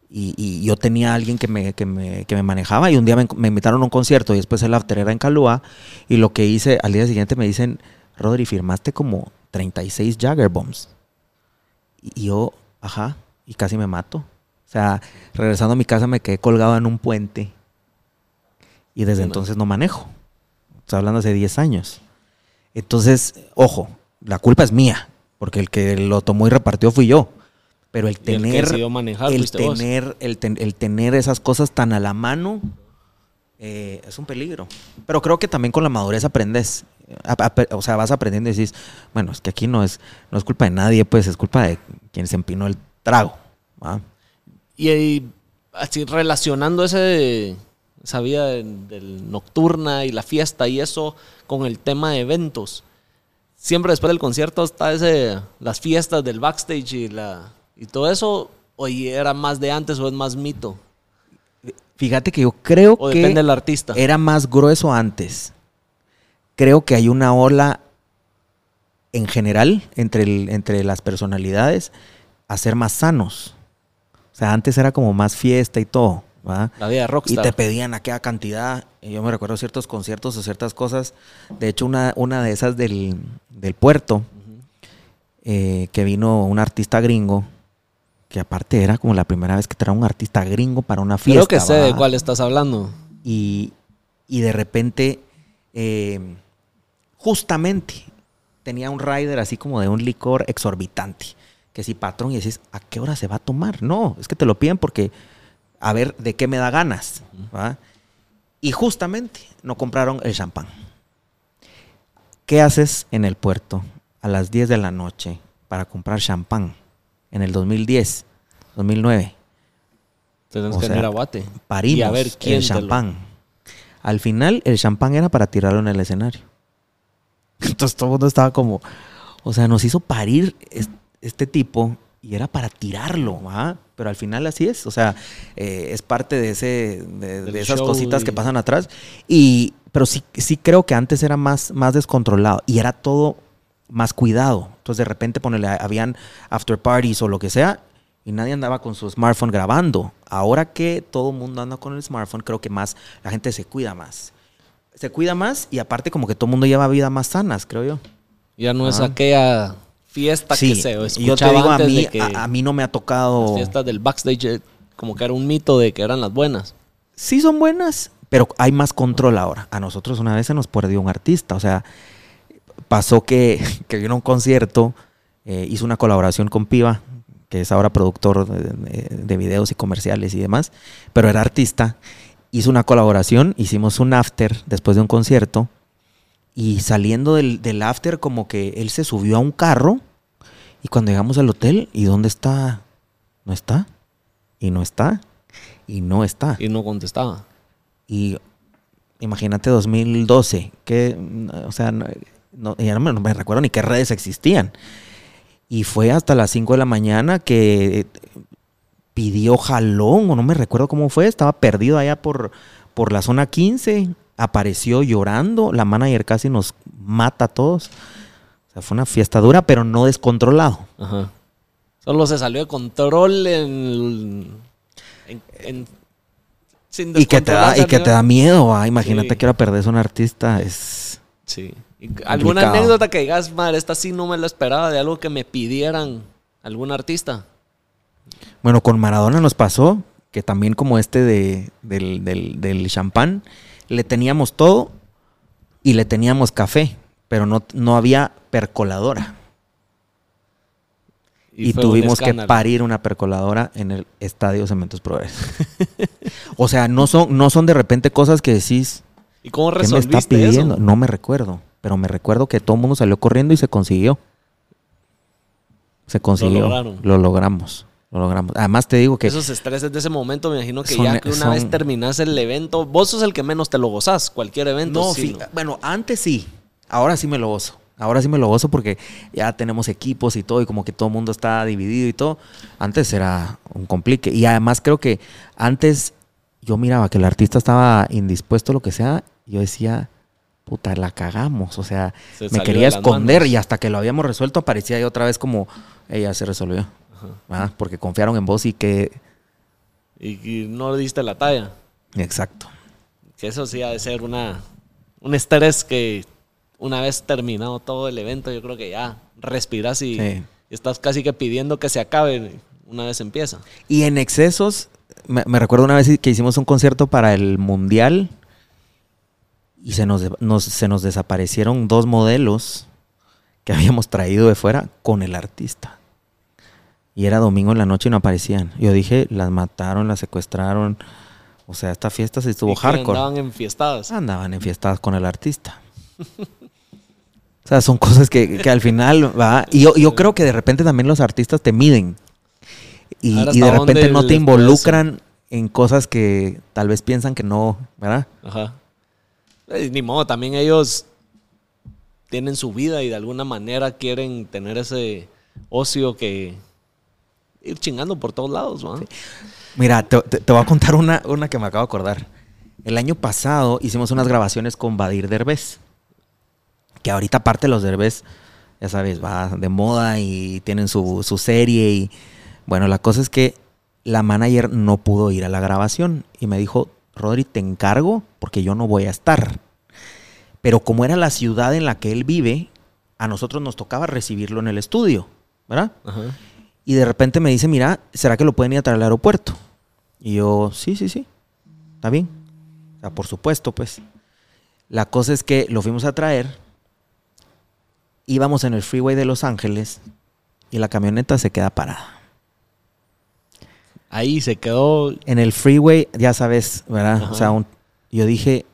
y, y yo tenía a alguien que me, que, me, que me manejaba y un día me, me invitaron a un concierto y después el after era en Calúa y lo que hice, al día siguiente me dicen, Rodri, firmaste como 36 Jagger Bombs. Y yo, ajá, y casi me mato. O sea, regresando a mi casa me quedé colgado en un puente y desde entonces no manejo. Estoy hablando hace 10 años. Entonces, ojo, la culpa es mía, porque el que lo tomó y repartió fui yo. Pero el tener, manejar el, tener, el, ten- el tener esas cosas tan a la mano eh, es un peligro. Pero creo que también con la madurez aprendes. A- a- o sea, vas aprendiendo y dices, bueno, es que aquí no es, no es culpa de nadie, pues es culpa de quien se empinó el trago. ¿va? Y, y así relacionando ese, esa vida del, del nocturna y la fiesta y eso con el tema de eventos. Siempre después del concierto está ese, las fiestas del backstage y, la, y todo eso. ¿O y era más de antes o es más mito? Fíjate que yo creo O que depende del artista. era más grueso antes. Creo que hay una ola en general entre, el- entre las personalidades a ser más sanos. O sea, antes era como más fiesta y todo. ¿va? La vida de Y rockstar. te pedían aquella cantidad. Y yo me recuerdo ciertos conciertos o ciertas cosas. De hecho, una, una de esas del, del puerto, eh, que vino un artista gringo, que aparte era como la primera vez que traía un artista gringo para una fiesta. Creo que sé de cuál estás hablando. y, y de repente, eh, justamente, tenía un rider así como de un licor exorbitante. Que si patrón, y decís, ¿a qué hora se va a tomar? No, es que te lo piden porque, a ver, ¿de qué me da ganas? ¿va? Y justamente no compraron el champán. ¿Qué haces en el puerto a las 10 de la noche para comprar champán en el 2010, 2009? Tenemos O que venir a Guate. parimos Y a ver quién el lo- champán. Al final, el champán era para tirarlo en el escenario. Entonces todo el mundo estaba como, o sea, nos hizo parir este tipo y era para tirarlo, ¿va? Pero al final así es, o sea, eh, es parte de ese, de, esas cositas que pasan atrás. Y, pero sí, sí creo que antes era más, más descontrolado y era todo más cuidado. Entonces de repente ponele, habían after parties o lo que sea y nadie andaba con su smartphone grabando. Ahora que todo el mundo anda con el smartphone, creo que más la gente se cuida más. Se cuida más y aparte como que todo el mundo lleva vida más sanas, creo yo. Ya no es Ah. aquella fiesta Sí, que se yo escuchaba te digo, a mí, de que a, a mí no me ha tocado... las fiestas del backstage eh, como que era un mito de que eran las buenas. Sí son buenas, pero hay más control ahora. A nosotros una vez se nos perdió un artista, o sea, pasó que, que vino a un concierto, eh, hizo una colaboración con Piva, que es ahora productor de, de- de videos y comerciales y demás, pero era artista. Hizo una colaboración, hicimos un after después de un concierto y saliendo del, del after como que él se subió a un carro y cuando llegamos al hotel, ¿y dónde está? No está. Y no está. Y no está. Y no contestaba. Y imagínate 2012, que, o sea, no, no- ya no me, no me recuerdo ni qué redes existían. Y fue hasta las 5 de la mañana que eh, pidió jalón, o no me recuerdo cómo fue, estaba perdido allá por, por la zona 15, apareció llorando, la manager casi nos mata a todos. Sea, fue una fiesta dura, pero no descontrolado. Ajá. Solo se salió de control en... en- en- sin Y que te da, y que te da miedo, ah, imagínate Sí. que ahora perdés un artista, es... Sí. ¿Alguna Complicado. anécdota que digas, madre, esta sí no me la esperaba de algo que me pidieran algún artista? Bueno, con Maradona nos pasó que también como este de, del, del, del champán, le teníamos todo y le teníamos café, pero no, no había percoladora. Y, tuvimos que parir una percoladora en el Estadio Cementos Progreso. o sea, no son, no son de repente cosas que decís, ¿Y cómo ¿qué me está resolviste pidiendo? eso? No me recuerdo, pero me recuerdo que todo el mundo salió corriendo y se consiguió. Se consiguió. lograron. Lo logramos. Lo logramos. Además te digo que Esos estreses de ese momento, me imagino que Son- ya que una son- vez terminas el evento, vos sos el que menos te lo gozás, cualquier evento. No, sí, bueno, antes sí. Ahora sí me lo gozo. Ahora sí me lo gozo porque ya tenemos equipos y todo y como que todo el mundo está dividido y todo. Antes era un complique. Y además creo que antes yo miraba que el artista estaba indispuesto, lo que sea. y Yo decía, puta, la cagamos. O sea, Se me quería esconder manos. y hasta que lo habíamos resuelto aparecía ahí otra vez como, ella se resolvió. ¿verdad? Porque confiaron en vos y que... Y, y no diste la talla. Exacto. Que eso sí ha de ser una, un estrés que una vez terminado todo el evento, yo creo que ya respiras y, Sí. y estás casi que pidiendo que se acabe una vez empieza. Y en excesos, me, recuerdo una vez que hicimos un concierto para el Mundial y se nos, nos- se nos desaparecieron dos modelos que habíamos traído de fuera con el artista. Y era domingo en la noche y no aparecían. Yo dije, las mataron, las secuestraron. O sea, esta fiesta se estuvo Y hardcore. Andaban enfiestadas. Andaban enfiestadas con el artista. O sea, son cosas que, que al final va. Y yo, yo creo que de repente también los artistas te miden. Y, de ¿hasta repente no te involucran en cosas que tal vez piensan que no, ¿verdad? Ajá. Eh, ni modo, también ellos tienen su vida y de alguna manera quieren tener ese ocio que ir chingando por todos lados, ¿no? Mira, te, te- te voy a contar una, una que me acabo de acordar. El año pasado hicimos unas grabaciones con Badir Derbez. Que ahorita aparte los Derbez, ya sabes, va de moda y tienen su, su serie. Y bueno, la cosa es que la manager no pudo ir a la grabación. Y me dijo, Rodri, te encargo porque yo no voy a estar. Pero como era la ciudad en la que él vive, a nosotros nos tocaba recibirlo en el estudio. ¿verdad? Ajá. Y de repente me dice, mira, ¿será que lo pueden ir a traer al aeropuerto? Y yo, sí, sí, sí, está bien. O sea, por supuesto, pues. La cosa es que lo fuimos a traer, íbamos en el freeway de Los Ángeles y la camioneta se queda parada. Ahí se quedó. En el freeway, ya sabes, ¿verdad? Ajá. O sea, un- yo dije,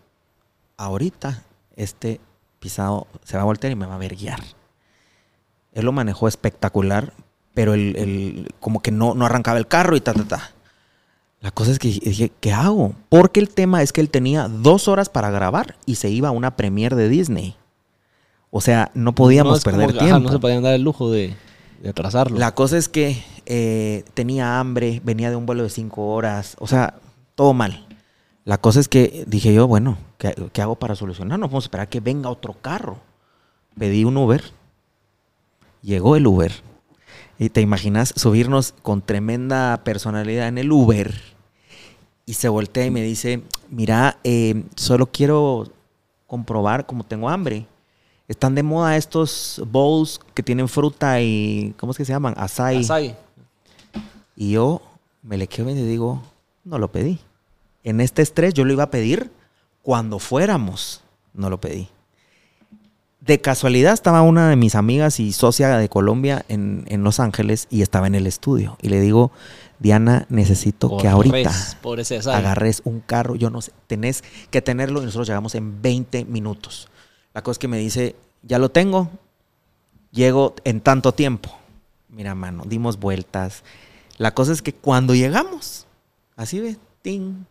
ahorita este pisado se va a voltear y me va a ver guiar. Él lo manejó espectacular, pero el, el- como que no, no arrancaba el carro y ta, ta, ta. La cosa es que dije, ¿qué hago? Porque el tema es que él tenía dos horas para grabar y se iba a una premiere de Disney. O sea, no podíamos no es como perder ajá, tiempo. no se podían dar el lujo de, de atrasarlo. La cosa es que eh, tenía hambre, venía de un vuelo de cinco horas, o sea, todo mal. La cosa es que dije yo, bueno, ¿qué, qué hago para solucionar? No podemos esperar que venga otro carro. Pedí un Uber. Llegó el Uber. Y te imaginas subirnos con tremenda personalidad en el Uber. Y se voltea y me dice, mira, eh, solo quiero comprobar como tengo hambre. Están de moda estos bowls que tienen fruta y, ¿cómo es que se llaman? Açaí. Açaí. Y yo me le quedo y le digo, no lo pedí. En este estrés yo lo iba a pedir cuando fuéramos. No lo pedí. De casualidad estaba una de mis amigas y socia de Colombia en, en Los Ángeles y estaba en el estudio. Y le digo, Diana, necesito que ahorita agarres un carro, yo no sé, tenés que tenerlo y nosotros llegamos en 20 minutos. La cosa es que me dice, ya lo tengo, llego en tanto tiempo. Mira, mano, dimos vueltas. La cosa es que cuando llegamos, así ve, ting.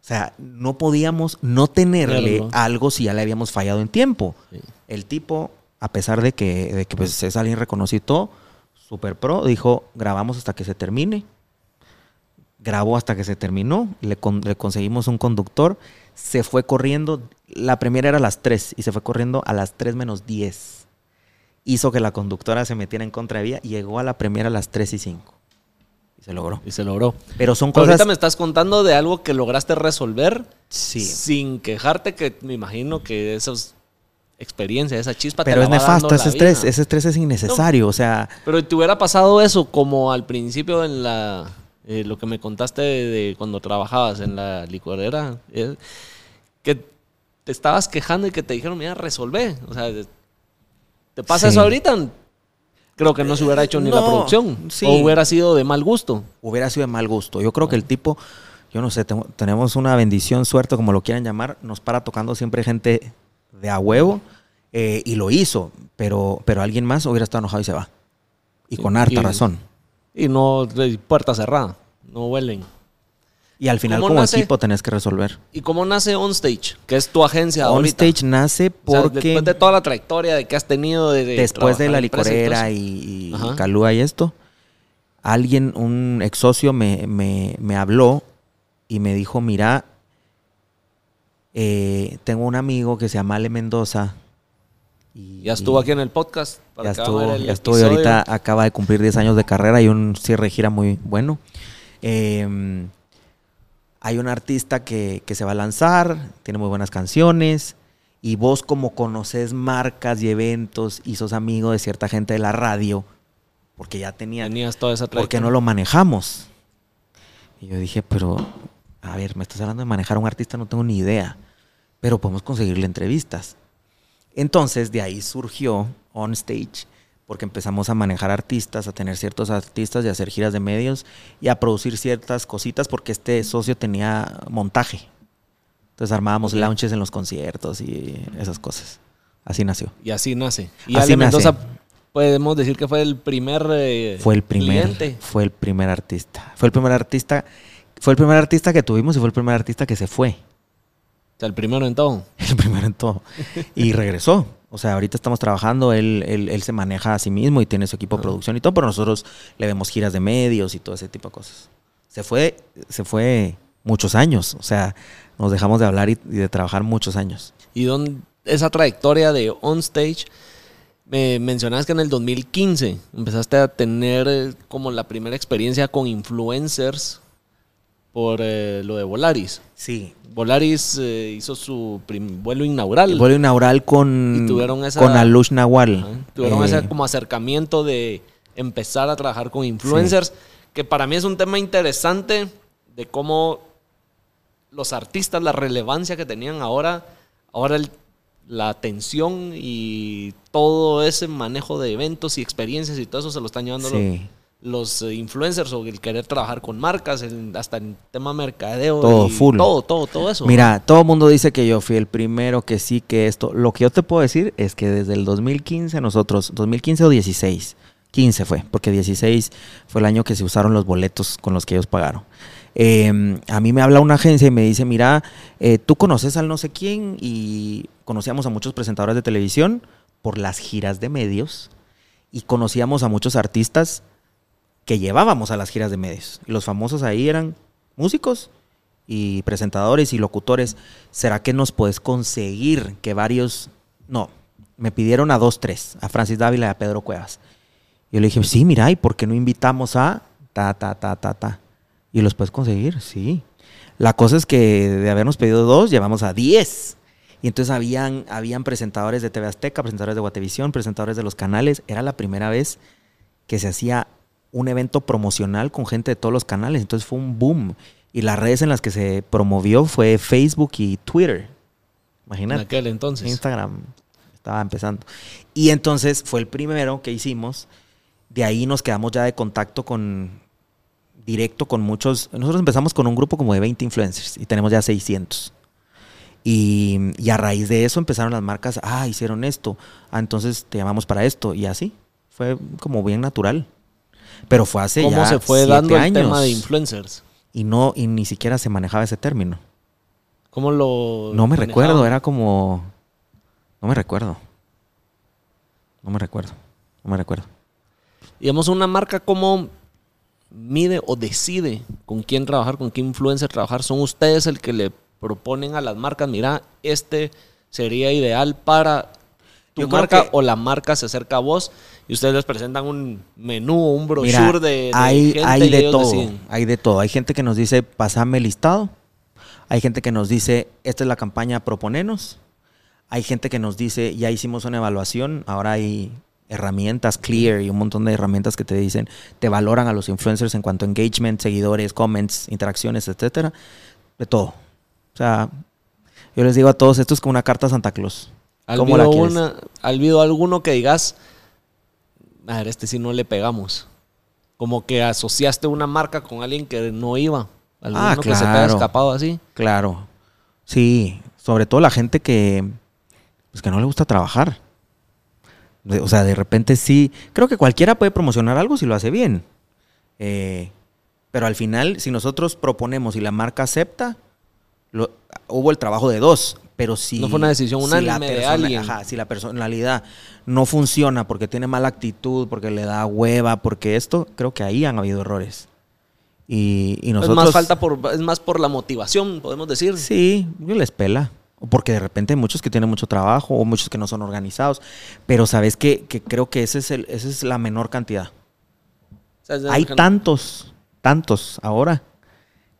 O sea, no podíamos no tenerle algo si ya le habíamos fallado en tiempo. Sí. El tipo, a pesar de que, de que pues, es alguien reconocido, super pro, dijo, grabamos hasta que se termine. Grabó hasta que se terminó, le, con- le conseguimos un conductor, se fue corriendo, la primera era a las 3 y se fue corriendo a las 3 menos 10. Hizo que la conductora se metiera en contra de vía y llegó a la primera a las 3 y 5. Y se logró. Y se logró. Pero son cosas... ahorita me estás contando de algo que lograste resolver Sí. sin quejarte, que me imagino que esas experiencias, esa chispa Pero te es la va nefasto, ese estrés, vida. ese estrés es innecesario, o sea... Pero te hubiera pasado eso como al principio en la eh, lo que me contaste de, de cuando trabajabas en la licorera, eh, que te estabas quejando y que te dijeron, mira, resolvé. O sea, ¿te pasa Sí. eso ahorita? Creo que no se hubiera hecho ni la producción. sí. O hubiera sido de mal gusto. hubiera sido de mal gusto. Yo creo que el tipo, yo no sé, tengo- tenemos una bendición, suerte, como lo quieran llamar, nos para tocando siempre gente de a huevo eh, y lo hizo, pero, pero alguien más hubiera estado enojado y se va. Y con harta Y- razón. Y no, puerta cerrada. No huelen. Y al final ¿Cómo como nace? equipo tenés que resolver. ¿Y cómo nace OnStage? Que es tu agencia ahorita. OnStage nace O sea, porque después de toda la trayectoria de que has tenido de, de después de la licorera y, y. Calúa y esto, alguien, un ex socio me, me- me habló y me dijo, mira, eh, tengo un amigo que se llama Ale Mendoza. Y, Ya estuvo y aquí en el podcast. para Ya estuvo, ya estuvo ahorita acaba de cumplir 10 años de carrera y un cierre de gira muy bueno. Eh, hay un artista que, que se va a lanzar, tiene muy buenas canciones. Y vos como conoces marcas y eventos y sos amigo de cierta gente de la radio, porque ya tenía, Tenías toda esa ¿por qué trayectoria. no lo manejamos? Y yo dije, pero, a ver, me estás hablando de manejar a un artista, no tengo ni idea, pero podemos conseguirle entrevistas. Entonces, de ahí surgió On Stage, porque empezamos a manejar artistas, a tener ciertos artistas y a hacer giras de medios y a producir ciertas cositas, porque este socio tenía montaje. Entonces armábamos launches en los conciertos y esas cosas. Así nació. Y así nace. Y Así Ale nace. Mendoza, podemos decir que fue el primer eh, Fue el primer, cliente. fue el primer artista. Fue el primer artista, fue el primer artista que tuvimos y fue el primer artista que se fue. O sea, el primero en todo. El primero en todo. Y regresó. O sea, ahorita estamos trabajando, él, él, él se maneja a sí mismo y tiene su equipo de producción y todo, pero nosotros le vemos giras de medios y todo ese tipo de cosas. Se fue, se fue muchos años. O sea, nos dejamos de hablar y, y de trabajar muchos años. Y don, esa trayectoria de OnStage, me mencionabas que en el 2015 empezaste a tener eh, como la primera experiencia con influencers por eh, lo de Volaris. Sí. Volaris eh, hizo su vuelo inaugural. El vuelo inaugural con, Y tuvieron esa- con Alush. Ajá. Tuvieron Eh, ese como acercamiento de empezar a trabajar con influencers, que para mí es un tema interesante de cómo los artistas, la relevancia que tenían ahora, ahora la atención y todo ese manejo de eventos y experiencias y todo eso se lo están llevando los, eh, influencers o el querer trabajar con marcas, hasta en tema mercadeo. Todo, full. Todo, todo, todo eso. Mira, todo el mundo dice que yo fui el primero, que sí, que esto. Lo que yo te puedo decir es que desde el 2015 nosotros, 2015 o 16, 15 fue, porque 16 fue el año que se usaron los boletos con los que ellos pagaron. Em, a mí me habla una agencia y me dice, mira, eh, tú conoces al no sé quién y conocíamos a muchos presentadores de televisión por las giras de medios y conocíamos a muchos artistas que llevábamos a las giras de medios. Y los famosos ahí eran músicos y presentadores y locutores. ¿Será que nos puedes conseguir que varios... No, me pidieron a dos, tres, a Francis Dávila y a Pedro Cuevas. Yo le dije, sí, mira, ¿y por qué no invitamos a ta, ta, ta, ta, ta? ¿Y los puedes conseguir? Sí. La cosa es que de habernos pedido dos, llevamos a diez. Y entonces habían, habían presentadores de TV Azteca, presentadores de Guatevisión, presentadores de los canales. Era la primera vez que se hacía un evento promocional con gente de todos los canales. Entonces fue un boom. Y las redes en las que se promovió fue Facebook y Twitter. Imagínate. En aquel entonces. Instagram estaba empezando. Y entonces fue el primero que hicimos. De ahí nos quedamos ya de contacto con directo con muchos. Nosotros empezamos con un grupo como de 20 influencers y tenemos ya 600. Y, y, a raíz de eso empezaron las marcas, ah, hicieron esto, ah, entonces te llamamos para esto, y así. Fue como bien natural. Pero fue hace ¿Cómo se fue dando el tema de influencers? Y no, y ni siquiera se manejaba ese término. ¿Cómo lo.? No me recuerdo, era como. No me recuerdo. No me recuerdo. No me recuerdo. Digamos, una marca como mide o decide con quién trabajar, con qué influencer trabajar. Son ustedes el que le proponen a las marcas, mira, este sería ideal para tu marca o la marca se acerca a vos y ustedes les presentan un menú, un brochure de, hay, hay de todo, hay de todo. Hay gente que nos dice, pasame el listado. Hay gente que nos dice, esta es la campaña, proponenos. Hay gente que nos dice, ya hicimos una evaluación, ahora hay herramientas, Clear y un montón de herramientas que te dicen, te valoran a los influencers en cuanto a engagement, seguidores, comments, interacciones, etcétera, de todo. O sea, yo les digo a todos, esto es como una carta a Santa Claus. ¿Cómo la una, habido alguno que digas, a ver, este sí no le pegamos? Como que asociaste una marca con alguien que no iba. Alguno ah, que se te haya escapado así. Claro. Sí, sobre todo la gente que, pues, que no le gusta trabajar. O sea, de repente sí. Creo que cualquiera puede promocionar algo si lo hace bien. Eh, pero al final, si nosotros proponemos y la marca acepta, hubo el trabajo de dos. Pero si. No fue una decisión unánime de alguien. si la personalidad no funciona porque tiene mala actitud, porque le da hueva, porque esto, creo que ahí han habido errores. Y, nosotros. Es más, falta por, es más por la motivación, podemos decir. Sí, yo les pela. O porque de repente hay muchos que tienen mucho trabajo o muchos que no son organizados. Pero sabes que, creo que ese es el, esa es la menor cantidad. hay tantos, tantos ahora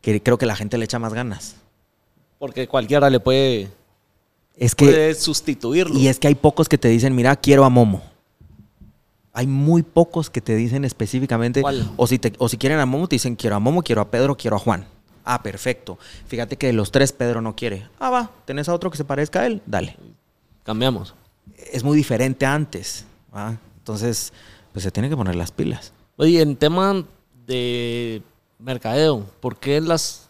que creo que la gente le echa más ganas. Porque cualquiera le puede, es que, puede sustituirlo. Y es que hay pocos que te dicen, mira, quiero a Momo. Hay muy pocos que te dicen específicamente, o si, te, o si quieren a Momo, te dicen, quiero a Momo, quiero a Pedro, quiero a Juan. Ah, perfecto. Fíjate que de los tres Pedro no quiere. Ah, va, ¿tenés a otro que se parezca a él? Dale. Cambiamos. Es muy diferente antes. Entonces, pues se tiene que poner las pilas. Oye, en tema de mercadeo, ¿por qué las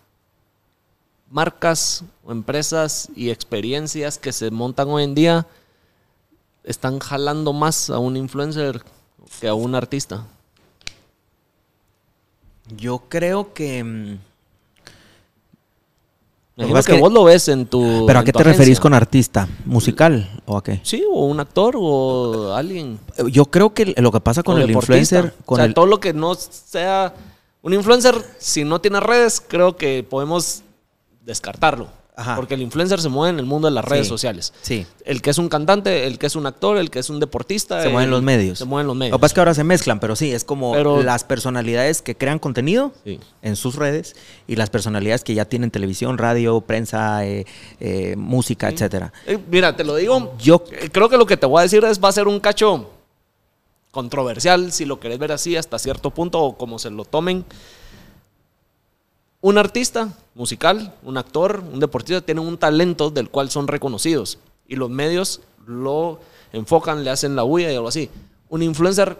marcas o empresas y experiencias que se montan hoy en día están jalando más a un influencer que a un artista? Yo creo que mm, es que, vos lo ves en tu. ¿Pero a qué te referís con artista? ¿Musical o a qué? Sí, o un actor o alguien. Yo creo que lo que pasa con el influencer. Con o sea, todo lo que no sea. Un influencer, si no tiene redes, creo que podemos descartarlo. Porque el influencer se mueve en el mundo de las redes sociales. Sí. El que es un cantante, el que es un actor, el que es un deportista. Se mueven los medios. Se mueven los medios. Lo que pasa es que ahora se mezclan, pero sí, es como las personalidades que crean contenido en sus redes y las personalidades que ya tienen televisión, radio, prensa, eh, eh, música, etcétera. Eh, mira, te lo digo. Yo creo que lo que te voy a decir es va a ser un cacho controversial, si lo querés ver así, hasta cierto punto, o como se lo tomen. Un artista musical, un actor, un deportista tienen un talento del cual son reconocidos y los medios lo enfocan, le hacen la huella y algo así. Un influencer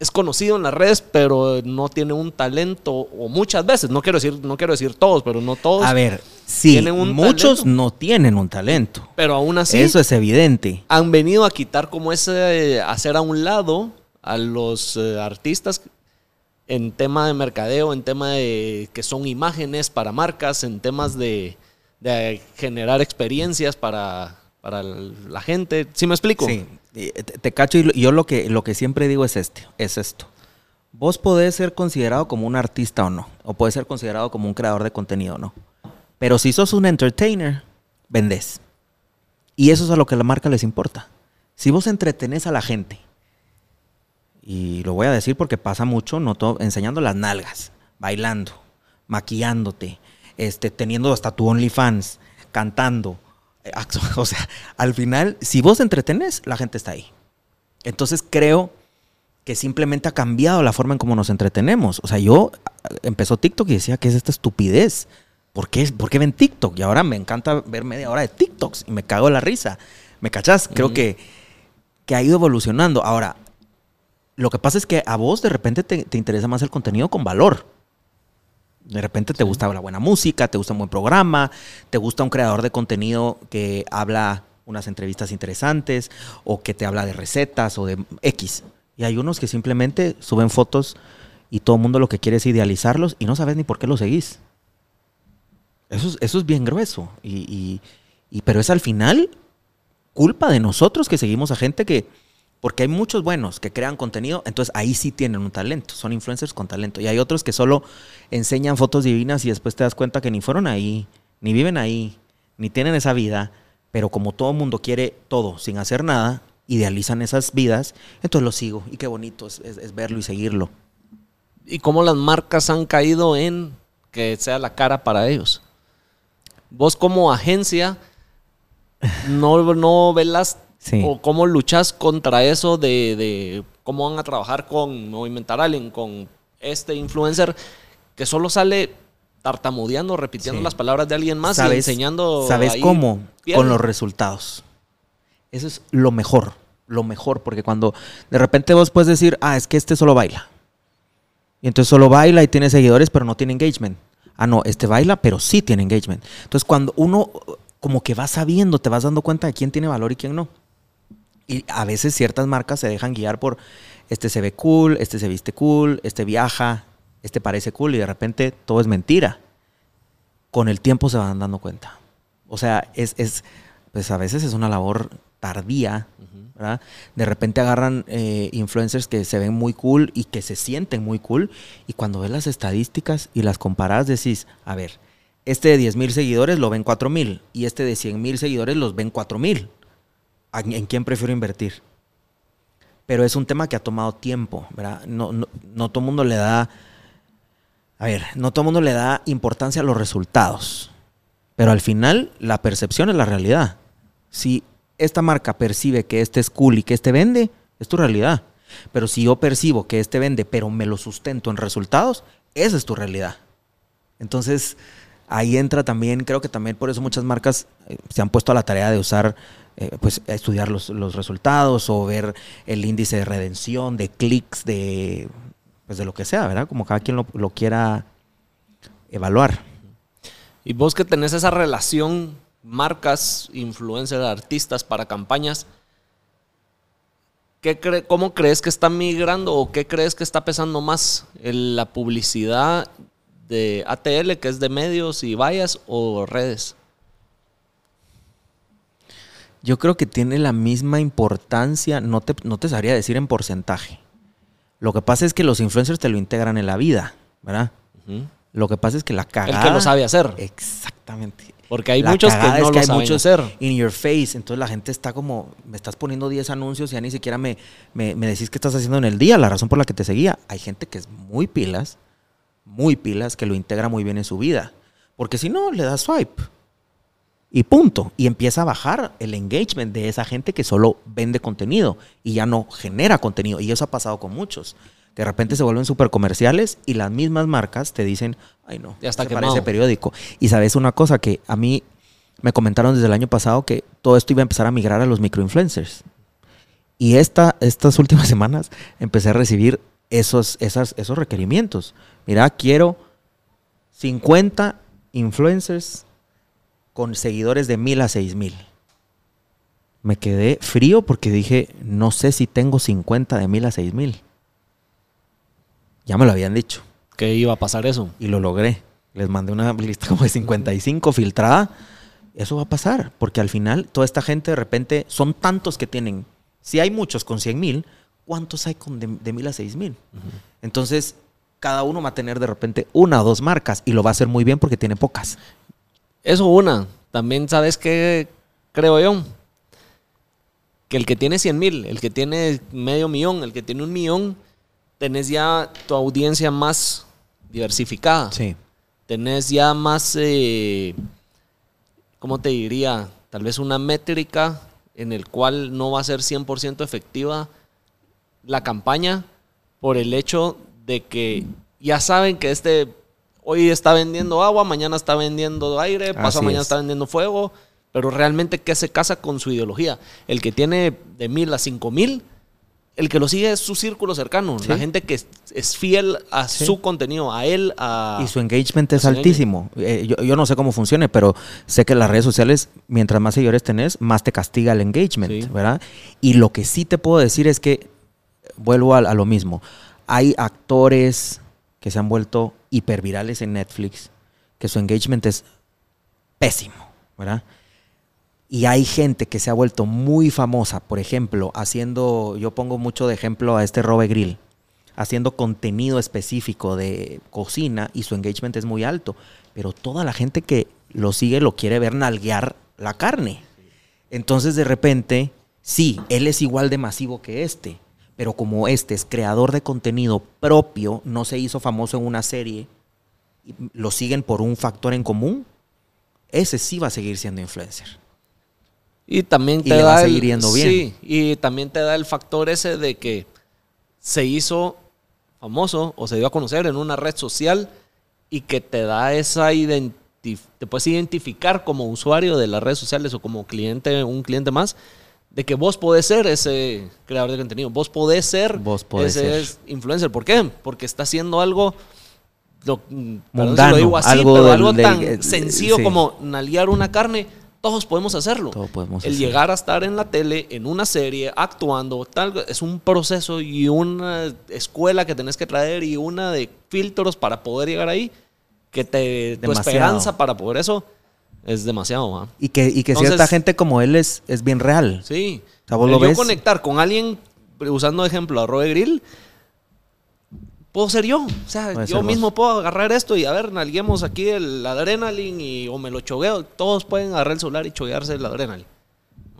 es conocido en las redes, pero no tiene un talento, o muchas veces, no quiero decir, no quiero decir todos, pero no todos. A ver, sí, muchos no tienen un talento. Pero aún así. Eso es evidente. Han venido a quitar como ese, hacer a un lado a los eh, artistas en tema de mercadeo, en tema de que son imágenes para marcas, en temas de, de generar experiencias para, para la gente. ¿Sí me explico? Sí, te, cacho y yo lo que, lo que siempre digo es, este, es esto. Vos podés ser considerado como un artista o no, o podés ser considerado como un creador de contenido o no. Pero si sos un entertainer, vendés. Y eso es a lo que la marca les importa. Si vos entretenés a la gente, y lo voy a decir porque pasa mucho, no enseñando las nalgas, bailando, maquillándote, este, teniendo hasta tu OnlyFans, cantando, o sea, al final, si vos entretenés, la gente está ahí. Entonces creo que simplemente ha cambiado la forma en cómo nos entretenemos. O sea, yo empezó TikTok y decía que es esta estupidez. ¿Por qué, ¿Por qué ven TikTok? Y ahora me encanta ver media hora de TikToks y me cago en la risa. ¿Me cachás? Creo que, que ha ido evolucionando. Ahora, lo que pasa es que a vos de repente te interesa más el contenido con valor. De repente te gusta la buena música, te gusta un buen programa, te gusta un creador de contenido que habla unas entrevistas interesantes o que te habla de recetas o de X. Y hay unos que simplemente suben fotos y todo el mundo lo que quiere es idealizarlos y no sabes ni por qué los seguís. Eso es, eso es bien grueso. y, pero es al final culpa de nosotros que seguimos a gente que, porque hay muchos buenos que crean contenido, entonces ahí sí tienen un talento, son influencers con talento. Y hay otros que solo enseñan fotos divinas y después te das cuenta que ni fueron ahí, ni viven ahí, ni tienen esa vida, pero como todo mundo quiere todo sin hacer nada, idealizan esas vidas, entonces lo sigo. Y qué bonito es, verlo y seguirlo. Y cómo las marcas han caído en que sea la cara para ellos. Vos como agencia no, no las ¿O cómo luchas contra eso de, cómo van a trabajar con Movimentar Allen, con este influencer que solo sale tartamudeando, repitiendo las palabras de alguien más y enseñando. ¿Sabes cómo? Con los resultados. Eso es lo mejor, lo mejor, porque cuando de repente vos puedes decir, ah, es que este solo baila. Y entonces solo baila y tiene seguidores, pero no tiene engagement. Ah, no, este baila, pero sí tiene engagement. Entonces cuando uno como que va sabiendo, te vas dando cuenta de quién tiene valor y quién no. Y a veces ciertas marcas se dejan guiar por este se ve cool, este se viste cool, este viaja, este parece cool y de repente todo es mentira. Con el tiempo se van dando cuenta. O sea, es, es pues a veces es una labor tardía, ¿verdad? De repente agarran eh, influencers que se ven muy cool y que se sienten muy cool y cuando ves las estadísticas y las comparas decís, a ver, este de 10 mil seguidores lo ven 4 mil y este de 100 mil seguidores los ven 4 mil en quién prefiero invertir. Pero es un tema que ha tomado tiempo, ¿verdad? No, no, todo el mundo le da, a ver, no todo mundo le da importancia a los resultados. Pero al final la percepción es la realidad. Si esta marca percibe que este es cool y que este vende, es tu realidad. Pero si yo percibo que este vende, pero me lo sustento en resultados, esa es tu realidad. Entonces, ahí entra también, creo que también por eso muchas marcas eh, se han puesto a la tarea de usar eh, pues estudiar los, resultados o ver el índice de redención, de clics, de, pues de lo que sea, ¿verdad? Como cada quien lo, quiera evaluar. Y vos que tenés esa relación, marcas, influencers, artistas para campañas, ¿qué ¿cómo crees que está migrando o qué crees que está pesando más? ¿La publicidad de ATL, que es de medios y vallas, o redes? Yo creo que tiene la misma importancia, no te, no te sabría decir en porcentaje. Lo que pasa es que los influencers te lo integran en la vida, ¿verdad? Lo que pasa es que la cagada... El que lo sabe hacer. Exactamente. Porque hay muchos que no lo saben hacer. In your face. Entonces la gente está como, me estás poniendo 10 anuncios y ya ni siquiera me, me, me, decís qué estás haciendo en el día, la razón por la que te seguía. Hay gente que es muy pilas, muy pilas, que lo integra muy bien en su vida. Porque si no, le das swipe. Y punto. Y empieza a bajar el engagement de esa gente que solo vende contenido y ya no genera contenido. Y eso ha pasado con muchos. De repente se vuelven súper comerciales y las mismas marcas te dicen, ay no, Ya está se parece periódico. Y sabes una cosa que a mí me comentaron desde el año pasado que todo esto iba a empezar a migrar a los microinfluencers. Y esta, estas últimas semanas empecé a recibir esos, esas, esos requerimientos. Mira, quiero 50 influencers con seguidores de mil a seis mil. Me quedé frío porque dije, no sé si tengo 50 de mil a seis mil. Ya me lo habían dicho Que iba a pasar eso. y lo logré. Les mandé una lista como de 55 filtrada. Eso va a pasar, porque al final toda esta gente de repente son tantos que tienen. Si hay muchos con 100 mil, ¿cuántos hay con de, de mil a seis mil? Entonces, cada uno va a tener de repente una o dos marcas y lo va a hacer muy bien porque tiene pocas. Eso una. También, ¿sabes qué creo yo? Que el que tiene 100 mil, el que tiene medio millón, el que tiene un millón, tenés ya tu audiencia más diversificada. Sí. Tenés ya más, eh, ¿cómo te diría? Tal vez una métrica en el cual no va a ser 100% efectiva la campaña por el hecho de que ya saben que este hoy está vendiendo agua, mañana está vendiendo aire, Así mañana es. está vendiendo fuego, pero realmente qué se casa con su ideología. El que tiene de mil a cinco mil, el que lo sigue es su círculo cercano, Sí. la gente que es, fiel a Sí. su contenido, a él, a... Y su engagement es su altísimo. Eh, yo, yo no sé cómo funcione, pero sé que las redes sociales, mientras más seguidores tenés, más te castiga el engagement, Sí. ¿verdad? Y lo que sí te puedo decir es que, vuelvo a, a lo mismo, hay actores que se han vuelto hipervirales en Netflix, que su engagement es pésimo, ¿verdad? Y hay gente que se ha vuelto muy famosa, por ejemplo, haciendo, yo pongo mucho de ejemplo a este Robe Grill, haciendo contenido específico de cocina y su engagement es muy alto, pero toda la gente que lo sigue lo quiere ver nalguear la carne. Entonces de repente, sí, él es igual de masivo que este, pero como este es creador de contenido propio, no se hizo famoso en una serie, y lo siguen por un factor en común, ese sí va a seguir siendo influencer. Y también Y te le va da a el- seguir yendo bien. Sí, y también te da el factor ese de que se hizo famoso o se dio a conocer en una red social y que te da esa identidad, te puedes identificar como usuario de las redes sociales o como cliente, un cliente más, de que vos podés ser ese creador de contenido, vos podés ser Vos podés ese ser. influencer. ¿Por qué? Porque está haciendo algo lo, perdón si Mundano, lo digo así, algo pero del- algo del- tan eh, sencillo sí. como naliar una carne, todos podemos hacerlo. Todo podemos El hacer. llegar a estar en la tele, en una serie, actuando, tal, es un proceso y una escuela que tenés que traer y una de filtros para poder llegar ahí, que te, tu Demasiado. esperanza para poder eso es demasiado. ¿va? Y que, y que Entonces- cierta gente como él es, es bien real. Sí. O sea, vos lo yo ves. conectar con alguien, usando ejemplo a Roe Grill, puedo ser yo. O sea, Puede yo mismo vos. puedo agarrar esto y a ver, nalguemos aquí el adrenaline y, o me lo chogueo. Todos pueden agarrar el celular y choguearse el adrenaline.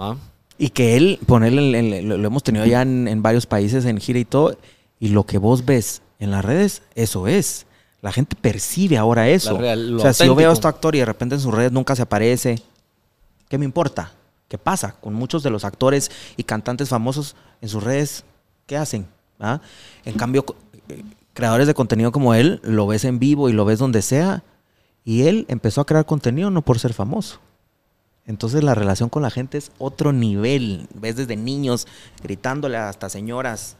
¿Va? Y que él, ponerle, lo, lo hemos tenido ya en, en varios países en gira y todo, y lo que vos ves en las redes, eso es. La gente percibe ahora eso. Real- o sea, si yo veo a este actor y de repente en sus redes nunca se aparece, ¿qué me importa? ¿Qué pasa? Con muchos de los actores y cantantes famosos en sus redes, ¿qué hacen? ¿Ah? En cambio, eh, creadores de contenido como él, lo ves en vivo y lo ves donde sea, y él empezó a crear contenido no por ser famoso. Entonces la relación con la gente es otro nivel. Ves desde niños gritándole hasta señoras.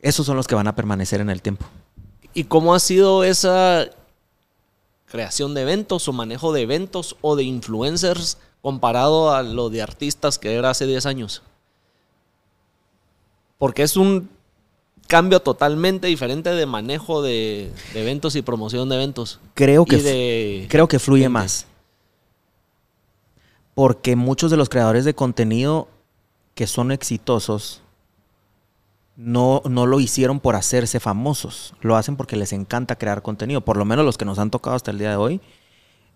Esos son los que van a permanecer en el tiempo. ¿Y cómo ha sido esa creación de eventos o manejo de eventos o de influencers comparado a lo de artistas que era hace 10 años? Porque es un cambio totalmente diferente de manejo de, de eventos y promoción de eventos. Creo que, de... creo que fluye gente. más. Porque muchos de los creadores de contenido que son exitosos no, no lo hicieron por hacerse famosos. Lo hacen porque les encanta crear contenido. Por lo menos los que nos han tocado hasta el día de hoy.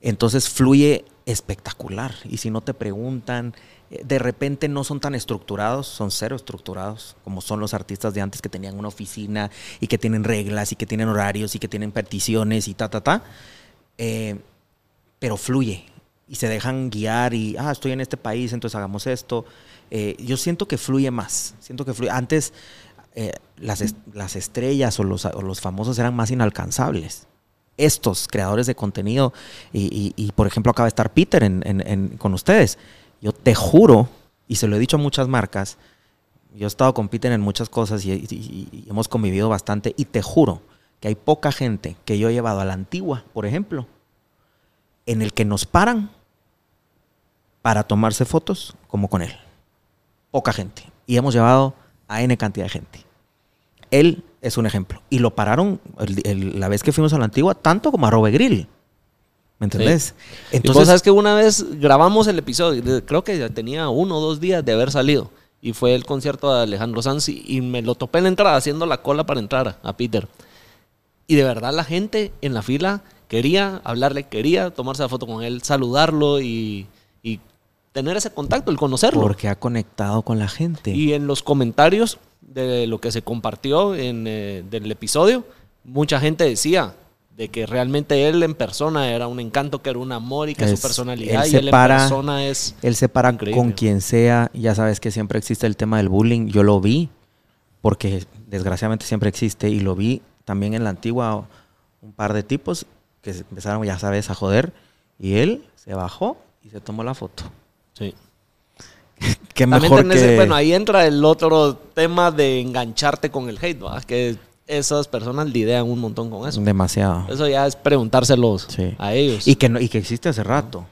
Entonces fluye espectacular. Y si no te preguntan, eh, de repente no son tan estructurados, son cero estructurados, como son los artistas de antes que tenían una oficina y que tienen reglas y que tienen horarios y que tienen peticiones y ta, ta, ta. Eh, pero fluye. y se dejan guiar y, ah, estoy en este país, entonces hagamos esto. Eh, yo siento que fluye más, siento que fluye. Antes eh, las, las estrellas o los, o los famosos eran más inalcanzables. Estos creadores de contenido, y, y- por ejemplo acaba de estar Peter en- en- con ustedes, yo te juro, y se lo he dicho a muchas marcas, yo he estado con Peter en muchas cosas y- y hemos convivido bastante, y te juro que hay poca gente que yo he llevado a la antigua, por ejemplo, en el que nos paran para tomarse fotos como con él. Poca gente. Y hemos llevado a N cantidad de gente. Él es un ejemplo. Y lo pararon el- el- la vez que fuimos a la antigua, tanto como a Robert Grill. ¿Me entendés? y vos sabes que una vez grabamos el episodio, creo que ya tenía uno o dos días de haber salido. Y fue el concierto de Alejandro Sanz y, y me lo topé en la entrada, haciendo la cola para entrar a Peter. Y de verdad la gente en la fila quería hablarle, quería tomarse la foto con él, saludarlo y, y tener ese contacto, el conocerlo. porque ha conectado con la gente. Y en los comentarios de lo que se compartió en eh, del episodio, mucha gente decía de que realmente él en persona era un encanto, que era un amor y que Es- su personalidad él y él para- en persona es... Él se para Increíble. con quien sea. Ya sabes que siempre existe el tema del bullying. Yo lo vi, porque desgraciadamente siempre existe. Y lo vi también en la antigua, un par de tipos que empezaron, ya sabes, a joder. Y él se bajó y se tomó la foto. Sí. Qué También mejor tenés- que... bueno, ahí entra el otro tema de engancharte con el hate, ¿va? que esas personas lidian un montón con eso. Demasiado. Eso ya es preguntárselos Sí. a ellos. Y que, no- y que existe hace rato.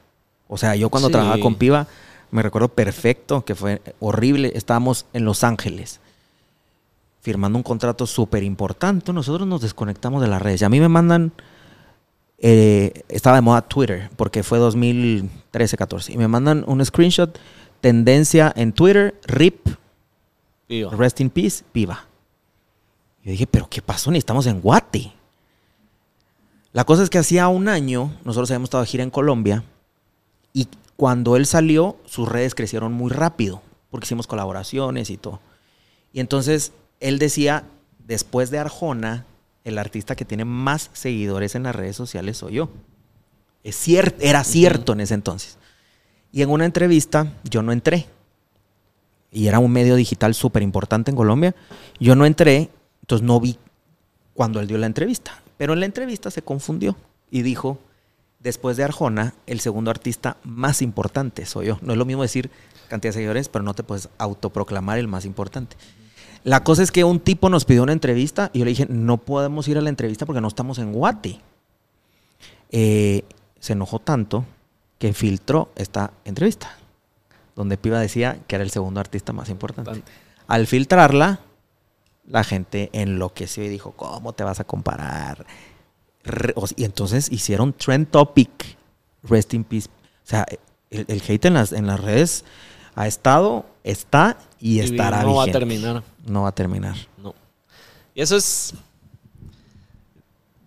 O sea, yo cuando Sí. trabajaba con Piva, me recuerdo perfecto que fue horrible. Estábamos en Los Ángeles firmando un contrato súper importante. Nosotros nos desconectamos de las redes. Y a mí me mandan. Eh, estaba de moda Twitter, porque fue 2013-14. Y me mandan un screenshot, tendencia en Twitter, RIP, Rest in Peace, Piva. Yo dije, ¿pero qué pasó? Ni estamos en Guate. La cosa es que hacía un año nosotros habíamos estado de gira en Colombia y cuando él salió, sus redes crecieron muy rápido porque hicimos colaboraciones y todo. Y entonces él decía, después de Arjona, el artista que tiene más seguidores en las redes sociales soy yo. Es cierto, era cierto en ese entonces. Y en una entrevista yo no entré. Y era un medio digital súper importante en Colombia. Yo no entré, entonces no vi cuando él dio la entrevista. Pero en la entrevista se confundió y dijo, después de Arjona, el segundo artista más importante soy yo. No es lo mismo decir cantidad de seguidores, pero no te puedes autoproclamar el más importante. La cosa es que un tipo nos pidió una entrevista y yo le dije, no podemos ir a la entrevista porque no estamos en Guate. Eh, se enojó tanto que filtró esta entrevista, donde Piva decía que era el segundo artista más importante. Al filtrarla, la gente enloqueció y dijo, ¿cómo te vas a comparar? Y entonces hicieron trend topic, rest in peace. O sea, el, el hate en las, en las redes ha estado, está y y estará no va a terminar. No va a terminar. No. Y eso es.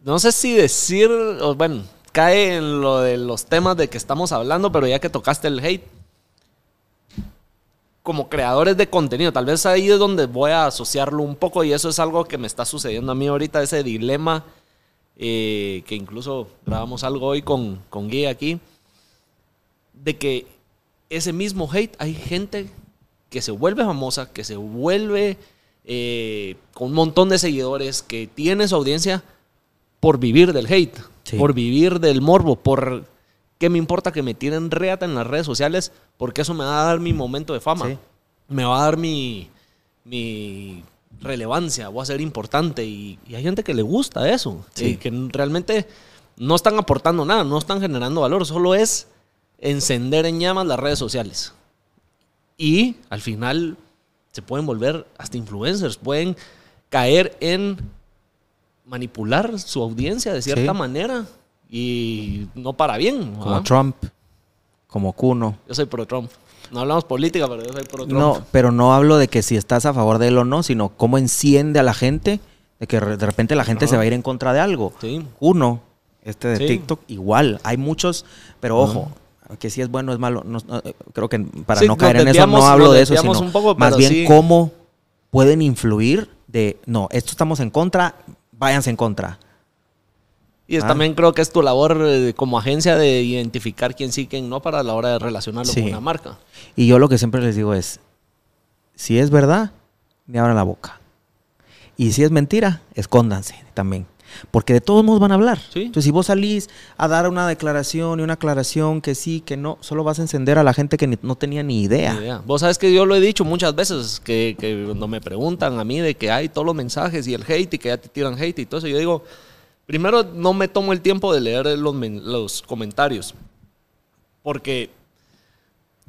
No sé si decir. bueno, cae en lo de los temas de que estamos hablando, pero ya que tocaste el hate. Como creadores de contenido, tal vez ahí es donde voy a asociarlo un poco, y eso es algo que me está sucediendo a mí ahorita, ese dilema. eh, que incluso grabamos algo hoy con, con Guy aquí. De que ese mismo hate, hay gente que se vuelve famosa, que se vuelve eh, con un montón de seguidores, que tiene su audiencia por vivir del hate, Sí. por vivir del morbo, por qué me importa que me tiren reata en las redes sociales, porque eso me va a dar mi momento de fama, Sí. me va a dar mi, mi relevancia, voy a ser importante y, y hay gente que le gusta eso, Sí. eh, que realmente no están aportando nada, no están generando valor, solo es encender en llamas las redes sociales. Y al final se pueden volver hasta influencers, pueden caer en manipular su audiencia de cierta Sí. manera y no para bien. Como. Trump, como Kuno. Yo soy pro Trump. No hablamos política, pero yo soy pro Trump. No, pero no hablo de que si estás a favor de él o no, sino cómo enciende a la gente, de que de repente la gente Ajá. se va a ir en contra de algo. Sí. Uno, este de Sí. TikTok, igual. Hay muchos, pero ojo, que si es bueno o es malo. no- no, creo que para Sí, no caer en eso no hablo de eso, sino poco, más bien sí. cómo pueden influir de, no, esto estamos en contra, váyanse en contra. Y es- Ah. también creo que es tu labor eh, como agencia de identificar quién sí, quién no para la hora de relacionarlo Sí. con una marca. Y yo lo que siempre les digo es, si es verdad, me abran la boca. Y si es mentira, escóndanse también. Porque de todos modos van a hablar. Sí. Entonces, si vos salís a dar una declaración y una aclaración que sí, que no, solo vas a encender a la gente que ni- no tenía ni idea. Ni idea. Vos sabes que yo lo he dicho muchas veces, que, que cuando me preguntan a mí de que hay todos los mensajes y el hate y que ya te tiran hate y todo eso, yo digo, primero no me tomo el tiempo de leer los, los comentarios, porque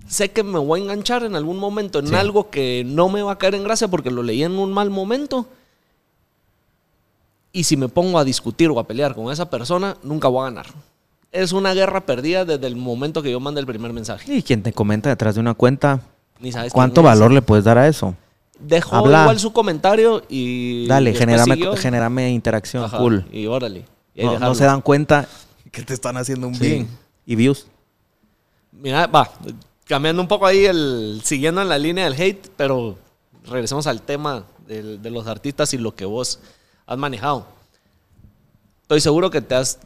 sé que me voy a enganchar en algún momento en Sí. algo que no me va a caer en gracia porque lo leí en un mal momento. Y si me pongo a discutir o a pelear con esa persona, nunca voy a ganar. Es una guerra perdida desde el momento que yo mandé el primer mensaje. Y quien te comenta detrás de una cuenta, Ni sabes ¿cuánto es. valor le puedes dar a eso? Dejó Habla. igual su comentario y. Dale, siguió. genérame interacción, Ajá, cool. Y órale. Y No, se dan cuenta que te están haciendo un Sí. bien. Y views. Mira, va, cambiando un poco ahí, el, siguiendo en la línea del hate, pero regresemos al tema del- de los artistas y lo que vos has manejado. Estoy seguro que te has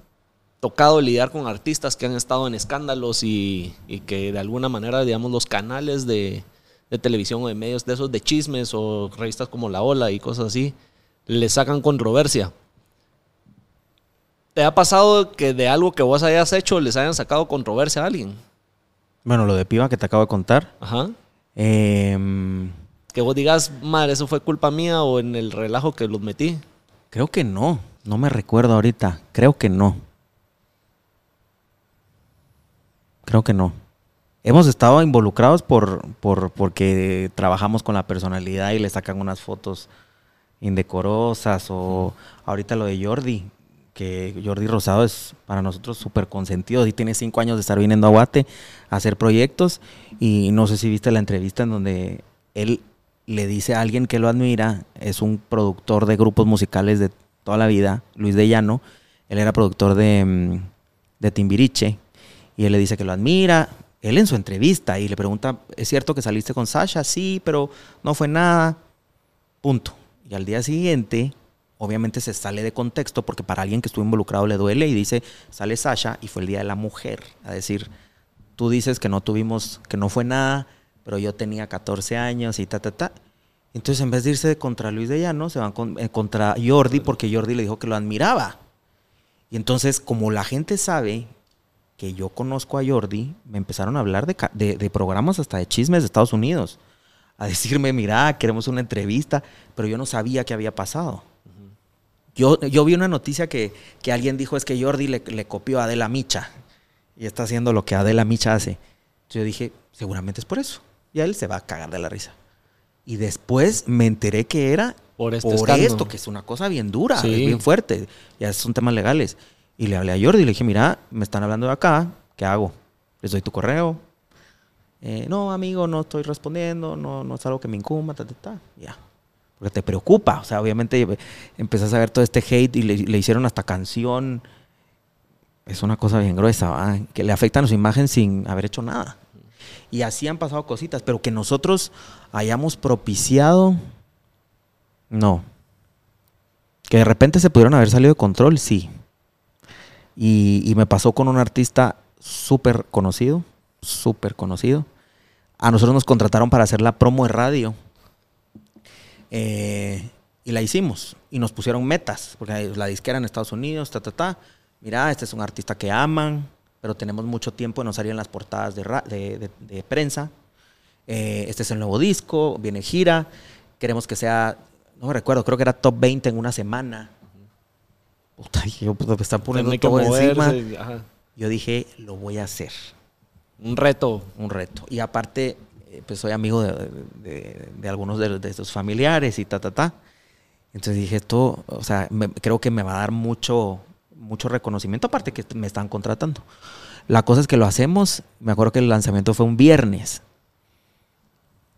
tocado lidiar con artistas que han estado en escándalos y, y que de alguna manera, digamos, los canales de, de televisión o de medios de esos de chismes o revistas como La Ola y cosas así, le sacan controversia. ¿Te ha pasado que de algo que vos hayas hecho les hayan sacado controversia a alguien? Bueno, lo de piba que te acabo de contar. Ajá. em, Que vos digas, madre, eso fue culpa mía o en el relajo que los metí. Creo que no. No me recuerdo ahorita. Creo que no. Creo que no. Hemos estado involucrados por, por, porque trabajamos con la personalidad y le sacan unas fotos indecorosas o ahorita lo de Jordi, que Jordi Rosado es para nosotros súper consentido y tiene cinco años de estar viniendo a Guate a hacer proyectos y no sé si viste la entrevista en donde él le dice a alguien que lo admira, es un productor de grupos musicales de toda la vida, Luis de Llano, él era productor de, mm, de Timbiriche y él le dice que lo admira, él en su entrevista y le pregunta, ¿es cierto que saliste con Sasha? Sí, pero no fue nada, punto. Y al día siguiente, obviamente se sale de contexto porque para alguien que estuvo involucrado le duele y dice, sale Sasha y fue el Día de la Mujer, a decir, tú dices que no tuvimos, que no fue nada, pero yo tenía 14 años y ta, ta, ta. Entonces, en vez de irse contra Luis de Llano, se van con- eh, contra Jordi porque Jordi le dijo que lo admiraba. Y entonces, como la gente sabe que yo conozco a Jordi, me empezaron a hablar de, de- de programas hasta de chismes de Estados Unidos. A decirme, mira, queremos una entrevista, pero yo no sabía qué había pasado. Yo, yo vi una noticia que, que alguien dijo es que Jordi le, le copió a Adela Micha y está haciendo lo que Adela Micha hace. Entonces yo dije, seguramente es por eso. Y a él se va a cagar de la risa. Y después me enteré que era Por este por esto, que es una cosa bien dura, Sí. es bien fuerte. Ya son temas legales. Y le hablé a Jordi y le dije, mira, me están hablando de acá, ¿qué hago? Les doy tu correo. Eh, no, amigo, no estoy respondiendo, no, no es algo que me incumba, ta, ta, ta. Ya. Porque te preocupa. O sea, obviamente eh, empezás a ver todo este hate y le, le hicieron hasta canción. Es una cosa bien gruesa, que le afectan a su imagen sin haber hecho nada. Y así han pasado cositas, pero que nosotros hayamos propiciado, no. Que de repente se pudieron haber salido de control, sí. Y, me pasó con un artista súper conocido, súper conocido. A nosotros nos contrataron para hacer la promo de radio. Eh, y la hicimos. Y nos pusieron metas, porque la disquera en Estados Unidos, ta, ta, ta. Mira, este es un artista que aman, pero tenemos mucho tiempo de no salir en las portadas de, de- de- de prensa. Eh, este es el nuevo disco, viene gira. Queremos que sea, no me recuerdo, creo que era top 20 en una semana. Puta, yo, puta, me están poniendo todo encima. Yo dije, lo voy a hacer Un reto. un reto. Y aparte, eh, pues soy amigo de, de- de algunos de, de sus familiares y ta, ta, ta. Entonces dije, esto, o sea, me- creo que me va a dar mucho, mucho reconocimiento, aparte que me están contratando. La cosa es que lo hacemos, me acuerdo que el lanzamiento fue un viernes.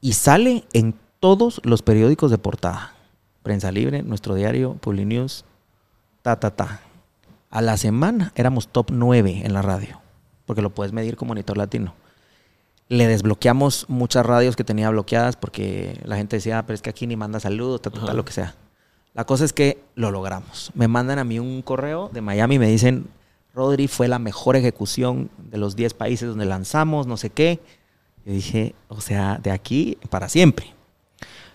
Y sale en todos los periódicos de portada. Prensa Libre, Nuestro Diario, Publinews, ta, ta, ta. A la semana éramos top 9 en la radio, porque lo puedes medir como monitor latino. Le desbloqueamos muchas radios que tenía bloqueadas porque la gente decía, "Ah, pero es que aquí ni manda saludos, ta, ta, ta, lo que sea. La cosa es que lo logramos. Me mandan a mí un correo de Miami y me dicen, Rodri, fue la mejor ejecución de los 10 países donde lanzamos, no sé qué. Yo dije, o sea, de aquí para siempre.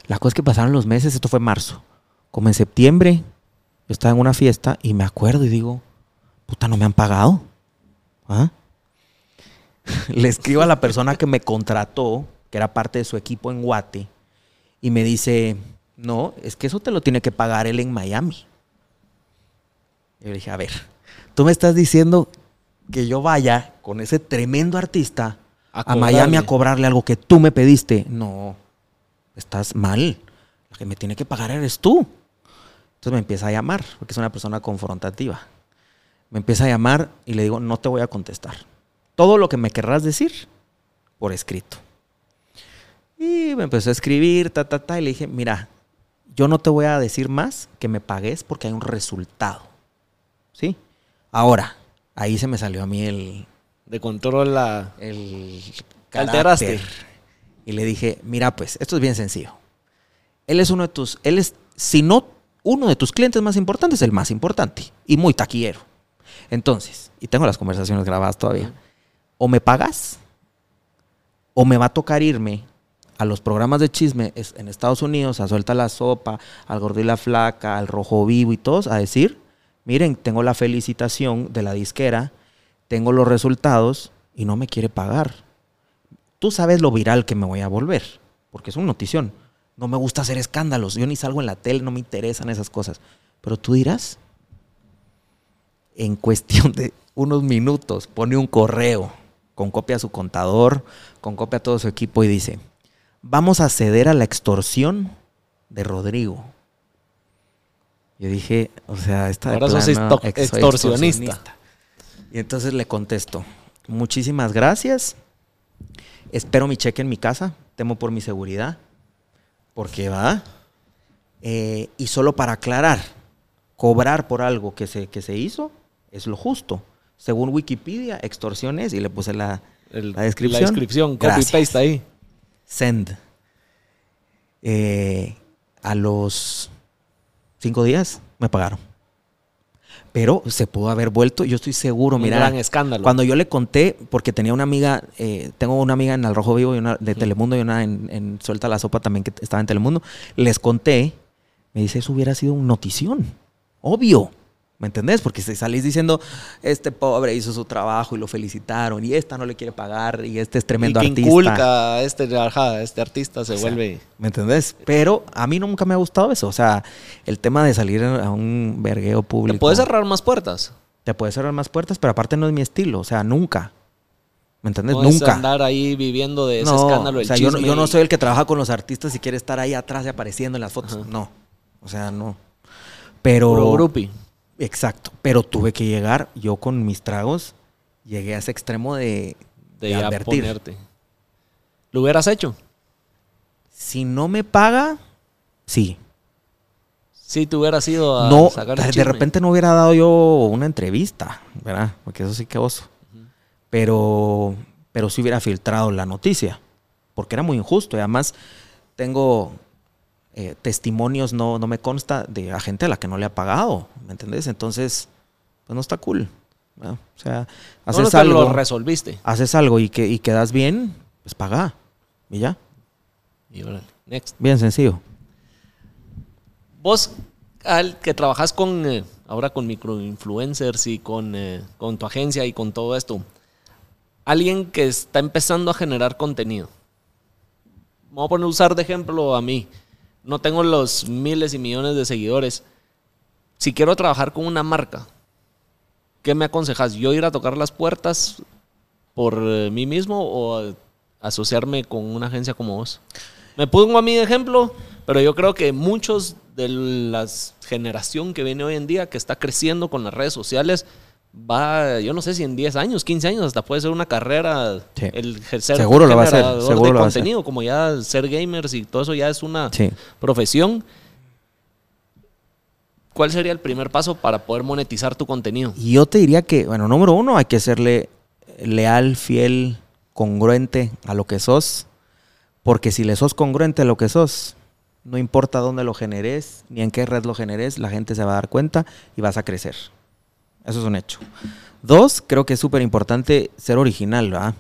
La cosa es que pasaron los meses, esto fue marzo. Como en septiembre, yo estaba en una fiesta y me acuerdo y digo, puta, no me han pagado. ¿Ah? Le escribo a la persona que me contrató, que era parte de su equipo en Guate, y me dice, no, es que eso te lo tiene que pagar él en Miami. Yo le dije, a ver, tú me estás diciendo que yo vaya con ese tremendo artista a, Miami a cobrarle algo que tú me pediste. No, estás mal. Lo que me tiene que pagar eres tú. Entonces me empieza a llamar, porque es una persona confrontativa. Me empieza a llamar y le digo, no te voy a contestar. Todo lo que me querrás decir, por escrito. Y me empezó a escribir, ta, ta, ta, y le dije, mira, yo no te voy a decir más que me pagues porque hay un resultado. ¿Sí? Ahora, ahí se me salió a mí el... De control la... El alteraste. Y le dije, mira pues, esto es bien sencillo. Él es uno de tus... Él es, si no uno de tus clientes más importantes, el más importante. Y muy taquillero. Entonces, y tengo las conversaciones grabadas todavía. O me pagas, o me va a tocar irme a los programas de chisme en Estados Unidos, a Suelta la Sopa, al Gordo la Flaca, al Rojo Vivo y todos, a decir, miren, tengo la felicitación de la disquera, tengo los resultados y no me quiere pagar. Tú sabes lo viral que me voy a volver, porque es una notición. No me gusta hacer escándalos, yo ni salgo en la tele, no me interesan esas cosas. Pero tú dirás, en cuestión de unos minutos, pone un correo con copia a su contador, con copia a todo su equipo y dice, vamos a ceder a la extorsión de Rodrigo. Yo dije, o sea, esta Ahora sos extorsionista. Y entonces le contesto, muchísimas gracias. Espero mi cheque en mi casa, temo por mi seguridad, porque va. Eh, y solo para aclarar, cobrar por algo que se, que se hizo es lo justo. Según Wikipedia, extorsión es, y le puse la, la descripción. La descripción, copy-paste ahí. Send. Eh, a los cinco días me pagaron. Pero se pudo haber vuelto, yo estoy seguro, Un mira. gran escándalo. Cuando yo le conté, porque tenía una amiga, eh, tengo una amiga en El Rojo Vivo y una de Telemundo y una en, en, Suelta la Sopa también que estaba en Telemundo, les conté, me dice, eso hubiera sido un notición. Obvio. ¿Me entendés? Porque si salís diciendo, este pobre hizo su trabajo y lo felicitaron, y esta no le quiere pagar, y este es tremendo y que artista. inculca a este, este artista se O sea, vuelve. ¿Me entendés? Pero a mí nunca me ha gustado eso. O sea, el tema de salir a un vergueo público. ¿Te puedes cerrar más puertas? Te puede cerrar más puertas, pero aparte no es mi estilo. O sea, nunca. ¿Me entendés? No es nunca. andar ahí viviendo de ese no, escándalo. o sea, yo, no- yo no soy el que trabaja con los artistas y quiere estar ahí atrás y apareciendo en las fotos. Ajá. No. O sea, no. Pero. Puro groupie. Exacto. Pero tuve que llegar, yo con mis tragos, llegué a ese extremo de, de de ya advertir. ponerte. ¿Lo hubieras hecho? Si no me paga, sí. Si te hubieras ido a no, sacar el de repente no hubiera dado yo una entrevista, ¿verdad? Porque eso sí que oso. Pero, pero sí hubiera filtrado la noticia, porque era muy injusto. Y además tengo eh, testimonios, no, no me consta, de a gente a la que no le ha pagado, ¿me entendés? Entonces, pues no está cool. O sea, haces no algo, lo resolviste. haces algo y, que, y quedas bien, pues paga. Y ya, Y órale, next. bien sencillo. Vos, al que trabajas con, eh, ahora con microinfluencers y con, eh, con tu agencia y con todo esto, alguien que está empezando a generar contenido. Vamos a poner usar de ejemplo a mí. No tengo los miles y millones de seguidores. Si quiero trabajar con una marca, ¿qué me aconsejas? ¿Yo ir a tocar las puertas por eh, mí mismo o asociarme con una agencia como vos? Me pongo a mí de ejemplo, pero yo creo que muchos de la generación que viene hoy en día, que está creciendo con las redes sociales, va, yo no sé si en 10 años, 15 años, hasta puede ser una carrera, Sí. el ser Seguro lo va a hacer, generador seguro de lo va a hacer. contenido, como ya ser gamers y todo eso ya es una Sí. profesión. ¿Cuál sería el primer paso para poder monetizar tu contenido? Y yo te diría que, bueno, número uno, hay que serle leal, fiel, congruente a lo que sos. Porque si le sos congruente a lo que sos, No importa dónde lo generes, ni en qué red lo generes, la gente se va a dar cuenta y vas a crecer. Eso es un hecho. Dos, creo que es súper importante ser original, ¿verdad?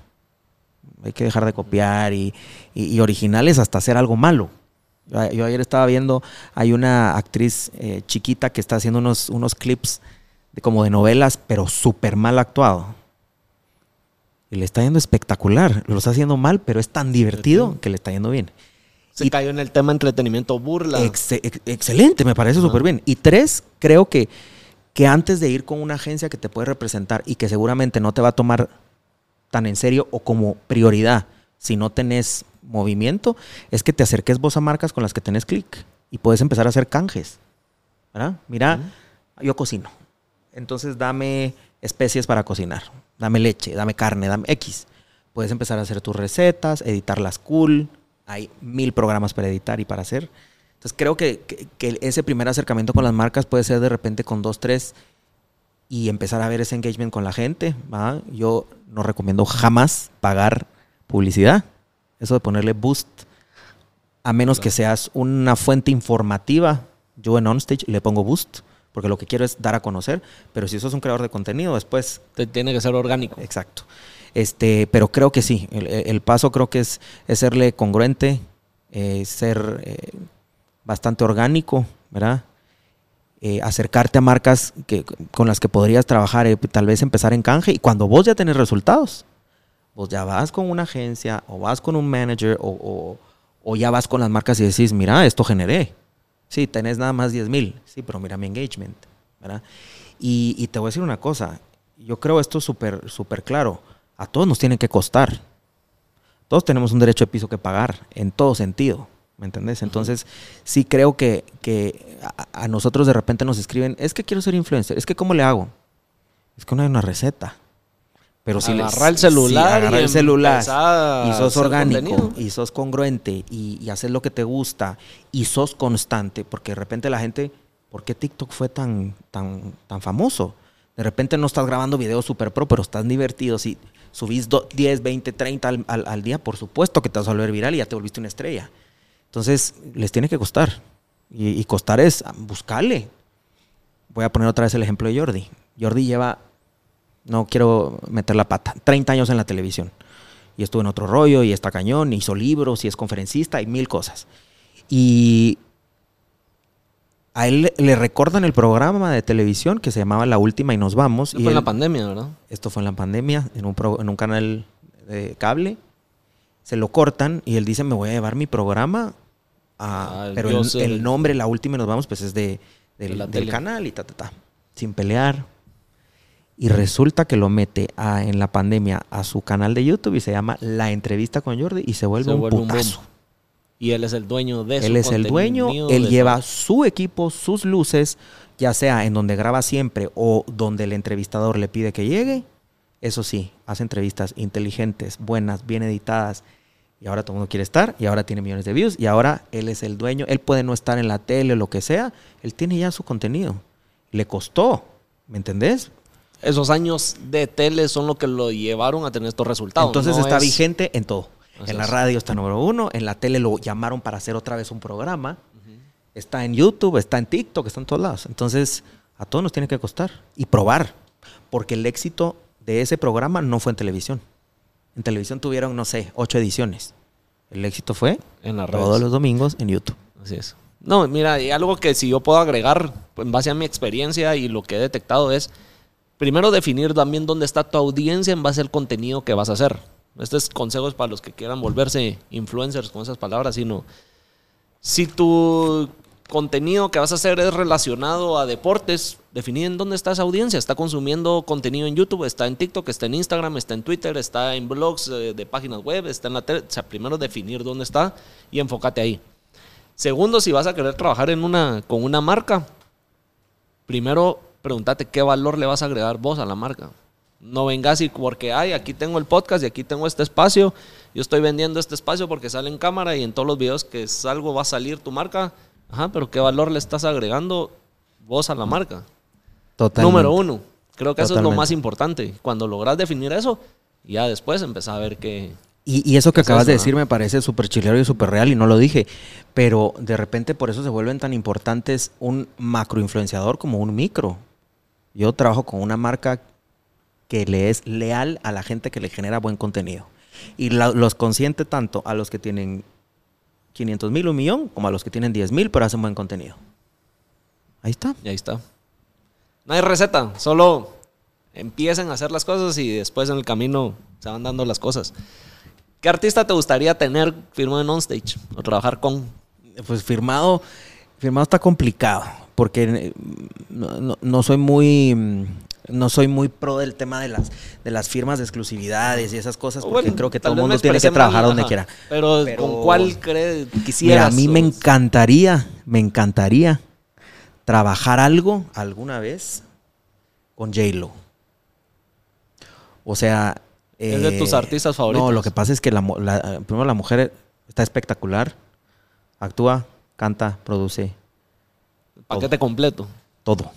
Hay que dejar de copiar y, y, originales hasta hacer algo malo. Yo ayer estaba viendo, hay una actriz eh, chiquita que está haciendo unos, unos clips de, como de novelas, pero súper mal actuado. Y le está yendo espectacular. Lo está haciendo mal, pero es tan divertido que le está yendo bien. Se cayó en el tema entretenimiento burla. excelente, me parece súper bien. Y tres, creo que, que antes de ir con una agencia que te puede representar y que seguramente no te va a tomar tan en serio o como prioridad si no tenés movimiento, es que te acerques vos a marcas con las que tenés clic y puedes empezar a hacer canjes. ¿verdad? Mira, yo cocino. Entonces dame especies para cocinar. Dame leche, dame carne, dame X. Puedes empezar a hacer tus recetas, editarlas cool. Hay mil programas para editar y para hacer. Entonces creo que, que, ese primer acercamiento con las marcas puede ser de repente con dos, tres y empezar a ver ese engagement con la gente. ¿va? Yo no recomiendo jamás pagar publicidad. Eso de ponerle boost, a menos que seas una fuente informativa. Yo en OnStage le pongo boost, porque lo que quiero es dar a conocer, pero si sos un creador de contenido, después... tiene que ser orgánico. Exacto. Este, pero creo que sí, el, paso creo que es, serle congruente, eh, ser eh, bastante orgánico, ¿verdad? Eh, acercarte a marcas que, con las que podrías trabajar, tal vez empezar en canje, y cuando vos ya tenés resultados, vos ya vas con una agencia o vas con un manager o, ya vas con las marcas y decís, mira, esto generé. Sí, tenés nada más 10 mil. Sí, pero mira mi engagement. ¿verdad? Y, te voy a decir una cosa. Yo creo esto súper súper claro. A todos nos tiene que costar. Todos tenemos un derecho de piso que pagar en todo sentido. ¿Me entendés? Entonces, sí creo que, a, a, nosotros de repente nos escriben, es que quiero ser influencer, es que ¿cómo le hago? Es que no hay una receta. Pero si agarrar el celular, y el celular y sos orgánico y sos congruente y, haces lo que te gusta y sos constante, porque de repente la gente, ¿por qué TikTok fue tan, tan, tan famoso? De repente no estás grabando videos super pro, pero estás divertido. Si subís 10, 20, 30 al, día, por supuesto que te vas a volver viral y ya te volviste una estrella. Entonces, les tiene que costar. Y, y costar es buscarle. Voy a poner otra vez el ejemplo de Jordi. Jordi lleva no quiero meter la pata. 30 años en la televisión. Y estuvo en otro rollo, y está cañón, hizo libros, y es conferencista, y mil cosas. Y a él le recordan el programa de televisión que se llamaba La Última y Nos Vamos. Esto fue en la pandemia, ¿verdad? Esto fue en la pandemia, en un, en un canal de cable. Se lo cortan y él dice, me voy a llevar mi programa. Ah, pero el, nombre La Última y Nos Vamos, pues es de, del canal y ta, ta, ta. Sin pelear, y resulta que lo mete en la pandemia a su canal de YouTube y se llama La entrevista con Jordi y se vuelve, un putazo. y él es el dueño de Él es el dueño, él lleva su equipo, sus luces, ya sea en donde graba siempre o donde el entrevistador le pide que llegue. Eso sí, hace entrevistas inteligentes, buenas, bien editadas. Y ahora todo el mundo quiere estar y ahora tiene millones de views y ahora él es el dueño. Él puede no estar en la tele o lo que sea. Él tiene ya su contenido. Le costó, ¿me entendés? esos años de tele son lo que lo llevaron a tener estos resultados. Entonces está vigente en todo. en la radio está número uno, en la tele lo llamaron para hacer otra vez un programa, está en YouTube, está en TikTok, está en todos lados. Entonces a todos nos tiene que costar y probar, porque el éxito de ese programa no fue en televisión. En televisión tuvieron, no sé, ocho ediciones. El éxito fue en la todos los domingos en YouTube. Así es. No, mira, algo que si yo puedo agregar en base a mi experiencia y lo que he detectado es primero definir también dónde está tu audiencia en base al contenido que vas a hacer. Estos consejos para los que quieran volverse influencers con esas palabras, sino si tu contenido que vas a hacer es relacionado a deportes, definir en dónde está esa audiencia. Está consumiendo contenido en YouTube, está en TikTok, está en Instagram, está en Twitter, está en blogs eh, de, páginas web, está en la tele. O sea, primero definir dónde está y enfócate ahí. Segundo, si vas a querer trabajar en una, con una marca, primero pregúntate qué valor le vas a agregar vos a la marca. No vengas y porque, ay, aquí tengo el podcast y aquí tengo este espacio, yo estoy vendiendo este espacio porque sale en cámara y en todos los videos que salgo va a salir tu marca. Ajá, pero ¿qué valor le estás agregando vos a la marca? Totalmente. Número uno. Creo que eso es lo más importante. Cuando logras definir eso, ya después empezás a ver qué... Y, y eso que acabas de decir me parece súper chilero y súper real y no lo dije. Pero de repente por eso se vuelven tan importantes un macroinfluenciador como un micro. Yo trabajo con una marca que le es leal a la gente que le genera buen contenido. Y la- los consiente tanto a los que tienen 500 mil, un millón, como a los que tienen 10 mil, pero hacen buen contenido. Ahí está. Y ahí está. No hay receta, solo empiecen a hacer las cosas y después en el camino se van dando las cosas. ¿Qué artista te gustaría tener firmado en OnStage o trabajar con? Pues firmado, firmado está complicado, porque eh, no, no- no soy muy mm, no soy muy pro del tema de las de las firmas de exclusividades y esas cosas, porque Bueno, creo que todo el mundo tiene que trabajar mal, donde quiera. Pero, Pero- ¿con cuál crees Mira, quisieras? a mí me encantaría, me encantaría trabajar algo alguna vez con J-Lo. O sea... Es de tus artistas favoritos. No, lo que pasa es que la, la- eh, primero la mujer está espectacular. Actúa, canta, produce, Paquete completo. todo.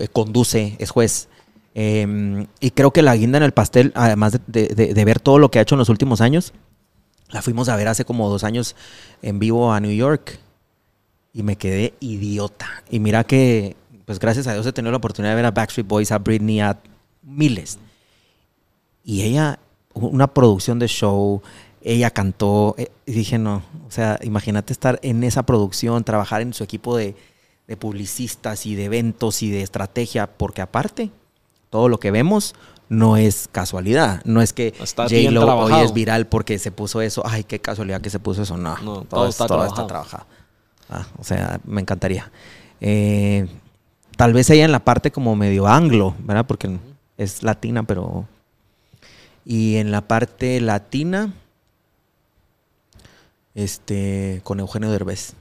Eh, Conduce, es juez. Eh, y creo que la guinda en el pastel, además de, de- de- de ver todo lo que ha hecho en los últimos años, la fuimos a ver hace como dos años en vivo a New York. Y me quedé idiota. Y mira que, pues gracias a Dios he tenido la oportunidad de ver a Backstreet Boys, a Britney, a miles. Y ella, una producción de show, ella cantó. eh, Y dije, no, o sea, imagínate estar en esa producción, trabajar en su equipo de, de publicistas y de eventos y de estrategia, porque aparte, todo lo que vemos no es casualidad. No es que J-Lo hoy es viral porque se puso eso. Ay, qué casualidad que se puso eso. No, No, todo, todo es- está todo trabajado. está trabajado. Ah, o sea, me encantaría. Eh, tal vez ella en la parte como medio anglo, ¿verdad? Porque es latina, pero... Y en la parte latina, este, con Eugenio Derbez.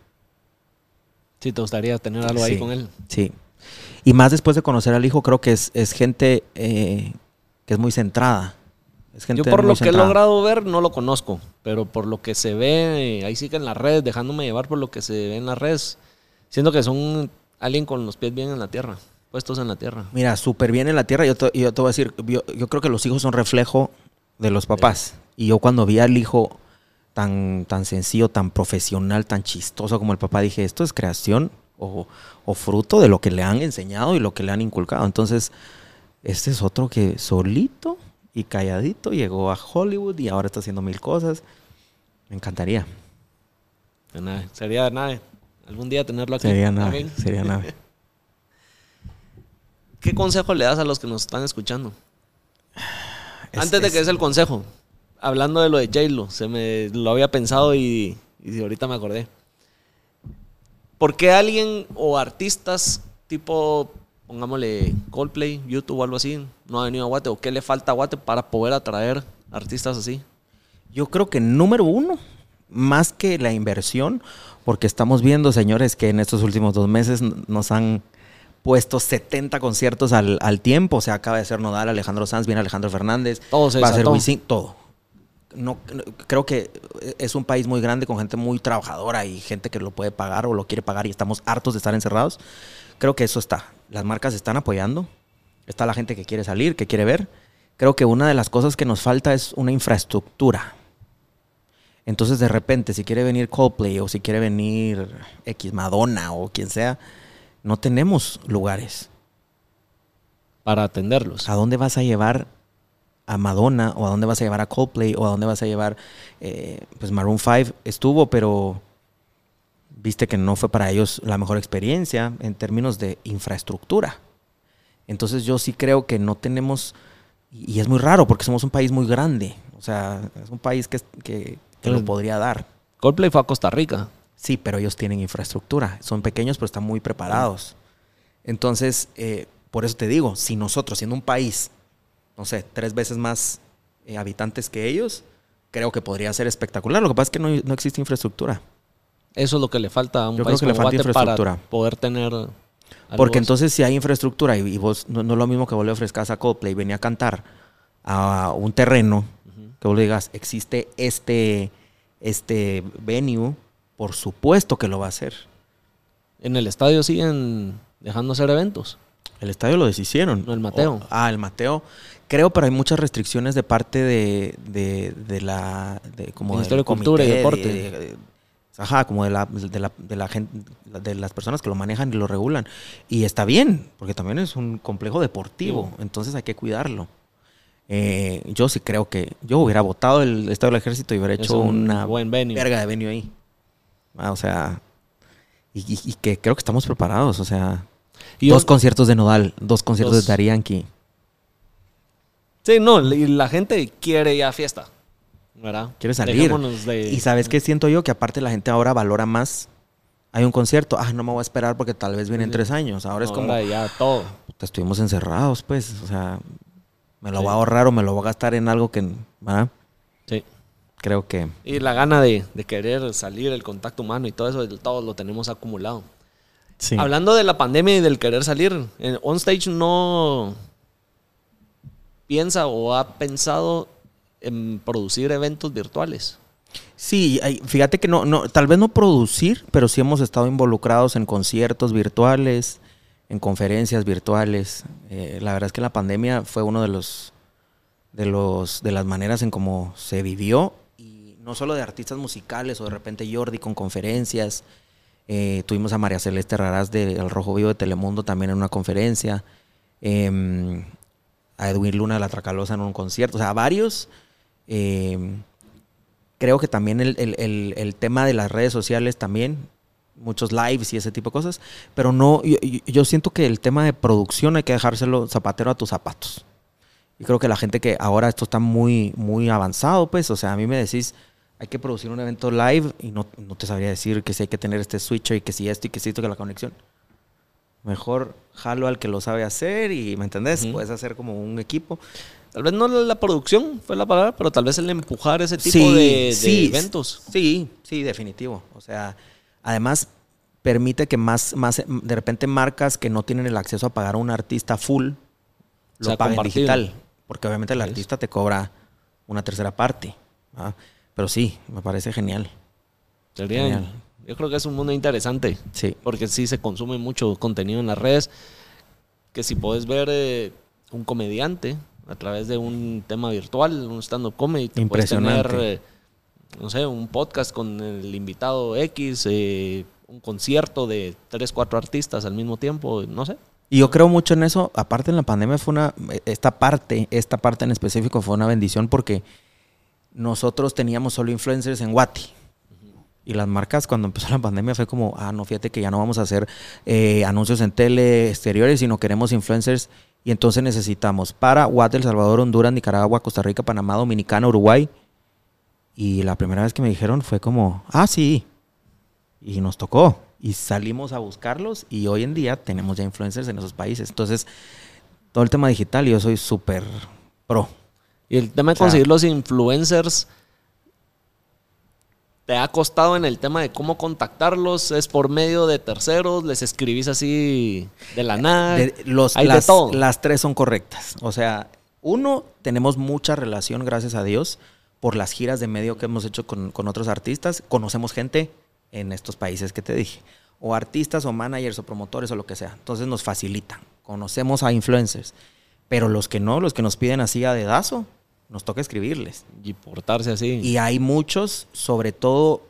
Si te gustaría tener algo ahí Sí. con él. Sí. Y más después de conocer al hijo, creo que es, es gente eh, que es muy centrada. Es gente Yo por lo que he logrado ver no lo conozco, pero por lo que se ve, eh, ahí sí que en las redes, dejándome llevar por lo que se ve en las redes, siento que son alguien con los pies bien en la tierra, puestos en la tierra. Mira, súper bien en la tierra. Yo te, yo te voy a decir, yo, yo creo que los hijos son reflejo de los papás. Y yo cuando vi al hijo tan, tan sencillo, tan profesional, tan chistoso como el papá, dije, esto es creación o, o fruto de lo que le han enseñado y lo que le han inculcado. Entonces, este es otro que solito y calladito llegó a Hollywood y ahora está haciendo mil cosas. Me encantaría. De sería de nada. Algún día tenerlo aquí. Sería nave, sería nave. ¿Qué consejo le das a los que nos están escuchando? Es- Antes de es- que es el consejo, hablando de lo de J-Lo, se me lo había pensado y, y ahorita me acordé. ¿Por qué alguien o artistas tipo, pongámosle Coldplay, YouTube o algo así, no ha venido a Guate? ¿O qué le falta a Guate para poder atraer artistas así? Yo creo que número uno, más que la inversión, porque estamos viendo, señores, que en estos últimos dos meses nos han puesto 70 conciertos al, al tiempo. O sea, acaba de ser Nodal, Alejandro Sanz, viene Alejandro Fernández, Todo se va a ser. Wisin, todo. No, no- creo que es un país muy grande con gente muy trabajadora y gente que lo puede pagar o lo quiere pagar y estamos hartos de estar encerrados. Creo que eso está. Las marcas están apoyando. Está la gente que quiere salir, que quiere ver. Creo que una de las cosas que nos falta es una infraestructura. Entonces, de repente, si quiere venir Coldplay o si quiere venir X Madonna o quien sea, no tenemos lugares. Para atenderlos. ¿A dónde vas a llevar a Madonna o a dónde vas a llevar a Coldplay o a dónde vas a llevar, eh, pues Maroon 5 estuvo, pero viste que no fue para ellos la mejor experiencia en términos de infraestructura. Entonces yo sí creo que no tenemos, y es muy raro porque somos un país muy grande, o sea, es un país que, que, que lo podría dar. Coldplay fue a Costa Rica. Sí, pero ellos tienen infraestructura. Son pequeños, pero están muy preparados. Entonces, eh, por eso te digo, si nosotros, siendo un país, no sé, tres veces más eh, habitantes que ellos, creo que podría ser espectacular. Lo que pasa es que no, no existe infraestructura. Eso es lo que le falta a un Yo creo país que le falta Guate para infraestructura. poder tener... Porque así. entonces si hay infraestructura y, vos, no, no es lo mismo que vos le ofrezcas a Coldplay, venía a cantar a un terreno, que vos le digas, existe este, este venue, por supuesto que lo va a hacer. En el estadio siguen dejando hacer eventos. El estadio lo deshicieron. No, el Mateo. O- ah, el Mateo. Creo, pero hay muchas restricciones de parte de, de, de la... De, como Ministerio de Cultura y Deporte. de- de- ajá, como de la, de, la, de la gente, de las personas que lo manejan y lo regulan. Y está bien, porque también es un complejo deportivo, entonces hay que cuidarlo. Eh, yo sí creo que yo hubiera votado el Estado del Ejército y hubiera Es hecho un una buen venue. verga de venue ahí. Ah, o sea, y, y- y que creo que estamos preparados. O sea, Y dos yo- conciertos de Nodal, dos conciertos Dos. de Yankee. Sí, no, y la gente quiere ya fiesta. ¿Verdad? Quiere salir. De- Y sabes qué siento yo que aparte la gente ahora valora más. Hay un concierto, ah, no me voy a esperar porque tal vez viene en tres años. Ahora es como, Ahora ya todo. puta, estuvimos encerrados, pues. O sea, me lo voy a ahorrar o me lo voy a gastar en algo que, ¿verdad? Sí. Creo que Y la gana de, de querer salir, el contacto humano y todo eso, todo lo tenemos acumulado. sí. Hablando de la pandemia y del querer salir, en OnStage no piensa o ha pensado en producir eventos virtuales. Sí, fíjate que no, no, tal vez no producir, pero sí hemos estado involucrados en conciertos virtuales, en conferencias virtuales. Eh, la verdad es que la pandemia fue uno de los, de los, de las maneras en cómo se vivió y no solo de artistas musicales o de repente Jordi con conferencias. Eh, tuvimos a María Celeste Raraz de El Rojo Vivo de Telemundo también en una conferencia. Em, a Edwin Luna de la Tracalosa en un concierto. O sea, varios. Em, creo que también el, el- el- el tema de las redes sociales también, muchos lives y ese tipo de cosas, pero no, yo, yo- siento que el tema de producción hay que dejárselo zapatero a tus zapatos. Y creo que la gente que ahora esto está muy, muy avanzado, pues, o sea, a mí me decís, hay que producir un evento live y no, no te sabría decir que si hay que tener este switcher y que si esto y que si esto, que la conexión. Mejor jalo al que lo sabe hacer y, ¿me entendés? Ujú. Puedes hacer como un equipo. Tal vez no la producción fue la palabra, pero tal vez el empujar ese tipo Sí, de, de sí, eventos. Sí, sí, definitivo. O sea, además permite que más, más, de repente marcas que no tienen el acceso a pagar a un artista full, lo sea, paguen compartido. digital. Porque obviamente el artista te cobra una tercera parte. Pero sí, me parece genial. Sería- Genial. yo creo que es un mundo interesante. Sí. Porque sí se consume mucho contenido en las redes. Que si puedes ver eh, un comediante a través de un tema virtual, un stand-up comedy, te Impresionante. tener, eh, no sé, un podcast con el invitado X, eh, un concierto de tres, cuatro artistas al mismo tiempo, no sé. Y yo creo mucho en eso. Aparte en la pandemia fue una, esta parte, esta parte en específico fue una bendición porque nosotros teníamos solo influencers en Wati. Y las marcas cuando empezó la pandemia fue como, ah, no, fíjate que ya no vamos a hacer eh, anuncios en tele exteriores, sino queremos influencers. Y entonces necesitamos para Guate, El Salvador, Honduras, Nicaragua, Costa Rica, Panamá, Dominicana, Uruguay. Y la primera vez que me dijeron fue como, ah, sí. Y nos tocó. Y salimos a buscarlos y hoy en día tenemos ya influencers en esos países. Entonces, todo el tema digital yo soy súper pro. Y el tema de O sea- conseguir los influencers te ha costado en el tema de cómo contactarlos, es por medio de terceros, les escribís así de la nada. De- los, hay de las, todo. las tres son correctas. O sea, uno, tenemos mucha relación, gracias a Dios, por las giras de medio que hemos hecho con, con otros artistas. Conocemos gente en estos países que te dije. O artistas, o managers, o promotores, o lo que sea. Entonces nos facilitan. Conocemos a influencers. Pero los que no, los que nos piden así a dedazo, nos toca escribirles. y portarse así. Y hay muchos, sobre todo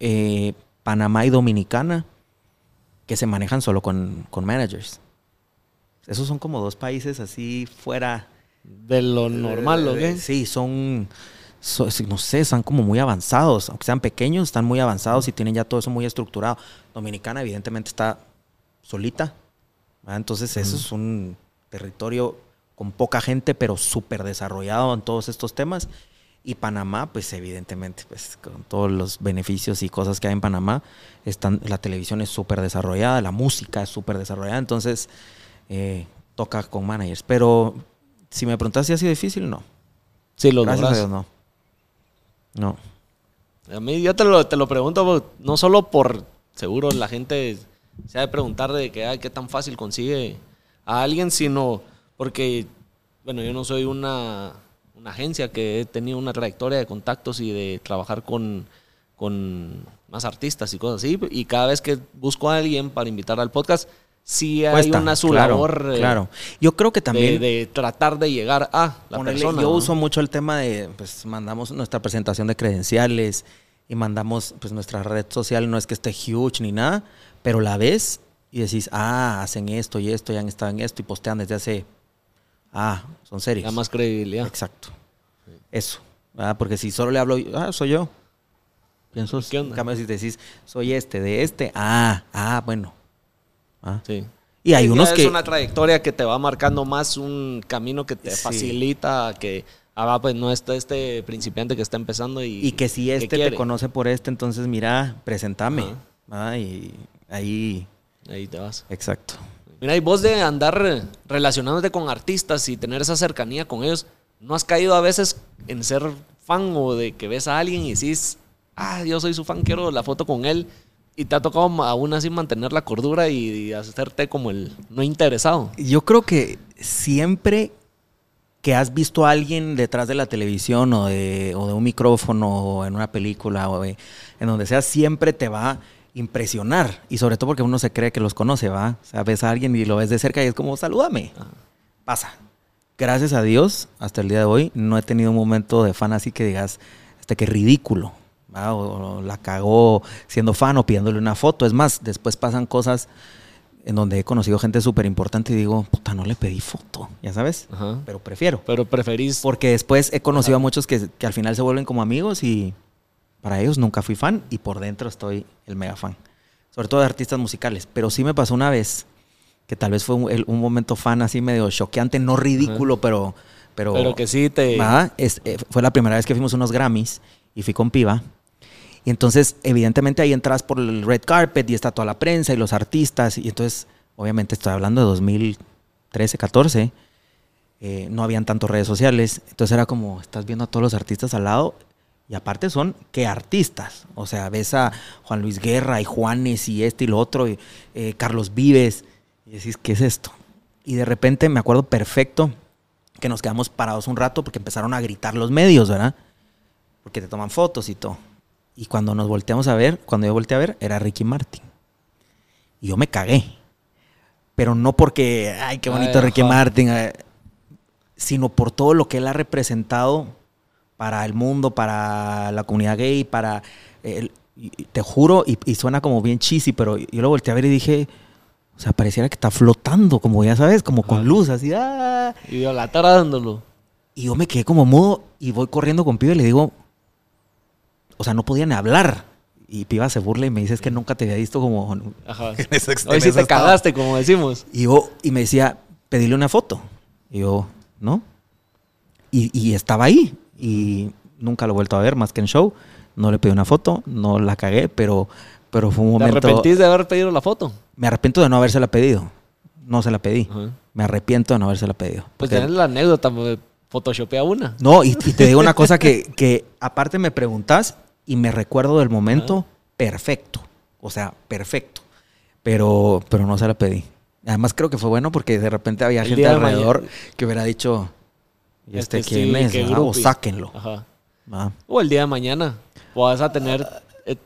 eh, Panamá y Dominicana, que se manejan solo con, con managers. Esos son como dos países así fuera. de lo normal, ¿o qué? Eh, Sí, son, no sé, están como muy avanzados. Aunque sean pequeños, están muy avanzados y tienen ya todo eso muy estructurado. Dominicana evidentemente está solita. ¿verdad? Entonces eso es un territorio con poca gente, pero súper desarrollado en todos estos temas. Y Panamá, pues evidentemente, pues con todos los beneficios y cosas que hay en Panamá, están, la televisión es súper desarrollada, la música es súper desarrollada, entonces eh, toca con managers. Pero si me preguntas si ha sido difícil, no. Sí, lo Gracias a logras. Dios, no. No. A mí yo te lo, te lo pregunto no solo por seguro la gente se ha de preguntar de que ay, qué tan fácil consigue a alguien, sino porque, bueno, yo no soy una, una agencia que he tenido una trayectoria de contactos y de trabajar con, con más artistas y cosas así. Y cada vez que busco a alguien para invitar al podcast, sí hay Cuesta, una su claro, labor Claro. Yo creo que de, también. de tratar de llegar a la Ponerle- persona. yo ¿no? uso mucho el tema de, pues mandamos nuestra presentación de credenciales y mandamos, pues nuestra red social no es que esté huge ni nada, pero la ves y decís, ah, hacen esto y esto, ya han estado en esto y postean desde hace, ah, son serios. Da más credibilidad. Exacto. Eso. ¿verdad? Porque si solo le hablo, ah, soy yo. Pienso, ¿Qué onda? en cambio, si decís, soy este, de este, ah, ah, bueno. Ah. Sí. Y hay Sí, unos que... Es una trayectoria que te va marcando más un camino que te Sí. facilita que, ah, pues no está este principiante que está empezando y... Y que si este te conoce por este, entonces mira, presentame. Ah, y ahí, Ahí te vas. exacto. Mira, y vos de andar relacionándote con artistas y tener esa cercanía con ellos, ¿no has caído a veces en ser fan o de que ves a alguien y decís, ah, yo soy su fan, quiero la foto con él? Y te ha tocado aún así mantener la cordura y, hacerte como el no interesado. Yo creo que siempre que has visto a alguien detrás de la televisión o de, un micrófono o en una película o en donde sea, siempre te va impresionar. Y sobre todo porque uno se cree que los conoce, ¿va? O sea, ves a alguien y lo ves de cerca y es como, salúdame. Pasa. Gracias a Dios, hasta el día de hoy, no he tenido un momento de fan así que digas, este que ridículo. ¿va? O, o la cagó siendo fan o pidiéndole una foto. Es más, después pasan cosas en donde he conocido gente súper importante y digo, puta, no le pedí foto, ya sabes, Ajá. pero prefiero. Pero preferís... Porque después he conocido a muchos que, que al final se vuelven como amigos y para ellos nunca fui fan y por dentro estoy el mega fan. Sobre todo de artistas musicales. Pero sí me pasó una vez que tal vez fue un, momento fan así medio choqueante, no ridículo, pero, pero... Pero que sí te... Es- eh, fue la primera vez que fuimos unos Grammys y fui con Piva. Y entonces, evidentemente, ahí entras por el red carpet y está toda la prensa y los artistas. Y entonces, obviamente, estoy hablando de 2013, 14. eh, no habían tantas redes sociales. Entonces era como, estás viendo a todos los artistas al lado. Y aparte son, ¿qué artistas? O sea, ves a Juan Luis Guerra y Juanes y este y lo otro, y eh, Carlos Vives. Y decís, ¿qué es esto? Y de repente me acuerdo perfecto que nos quedamos parados un rato porque empezaron a gritar los medios, ¿verdad? Porque te toman fotos y todo. Y cuando nos volteamos a ver, cuando yo volteé a ver, era Ricky Martin. Y yo me cagué. Pero no porque, ay, qué bonito Ay, Ricky. Martin, eh, sino por todo lo que él ha representado para el mundo, para la comunidad gay, para... el- y- y te juro, y, y suena como bien cheesy, pero yo lo volteé a ver y dije, o sea, pareciera que está flotando, como ya sabes, como con luz, así, ¡ah! Idolatándolo. Y yo me quedé como mudo y voy corriendo con Piba y le digo, o sea, no podía ni hablar. Y Piba se burla y me dice, es que nunca te había visto como... Ajá. en ese- Hoy en sí ese te estado". cagaste, como decimos. Y, yo, y me decía, pedirle una foto. Y yo, ¿no? Y, y estaba ahí. Y nunca lo he vuelto a ver más que en show. No le pedí una foto, no la cagué, pero, pero fue un ¿Te momento... arrepentís de haber pedido la foto? Me arrepiento de no habérsela pedido. No se la pedí. Me arrepiento de no habérsela pedido. Pues tenés la anécdota, me photoshopea una. No, y, y te digo una cosa que, que aparte me preguntas y me recuerdo del momento perfecto. O sea, perfecto. Pero, pero no se la pedí. Además creo que fue bueno porque de repente había El gente alrededor que hubiera dicho, ¿y este, Este quién sí, es? qué ah? O sáquenlo. Ajá. Ah, O el día de mañana. Vas a tener... eh,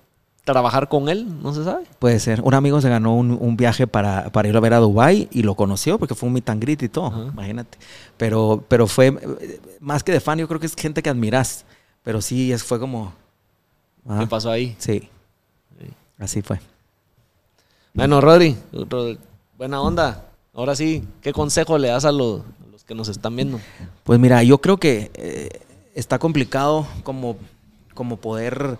trabajar con él, no se sabe. puede ser. Un amigo se ganó un, un viaje para, para ir a ver a Dubai y lo conoció porque fue un meet and greet y todo. Ajá. Imagínate. Pero, pero fue más que de fan, yo creo que es gente que admiras. Pero sí, es, fue como... ah, ¿Qué pasó ahí? Sí. Sí. Así fue. Bueno, Rodri, Ro- buena onda. Ahora sí, ¿qué consejo le das a los que nos están viendo? Pues mira, yo creo que eh, está complicado como, como poder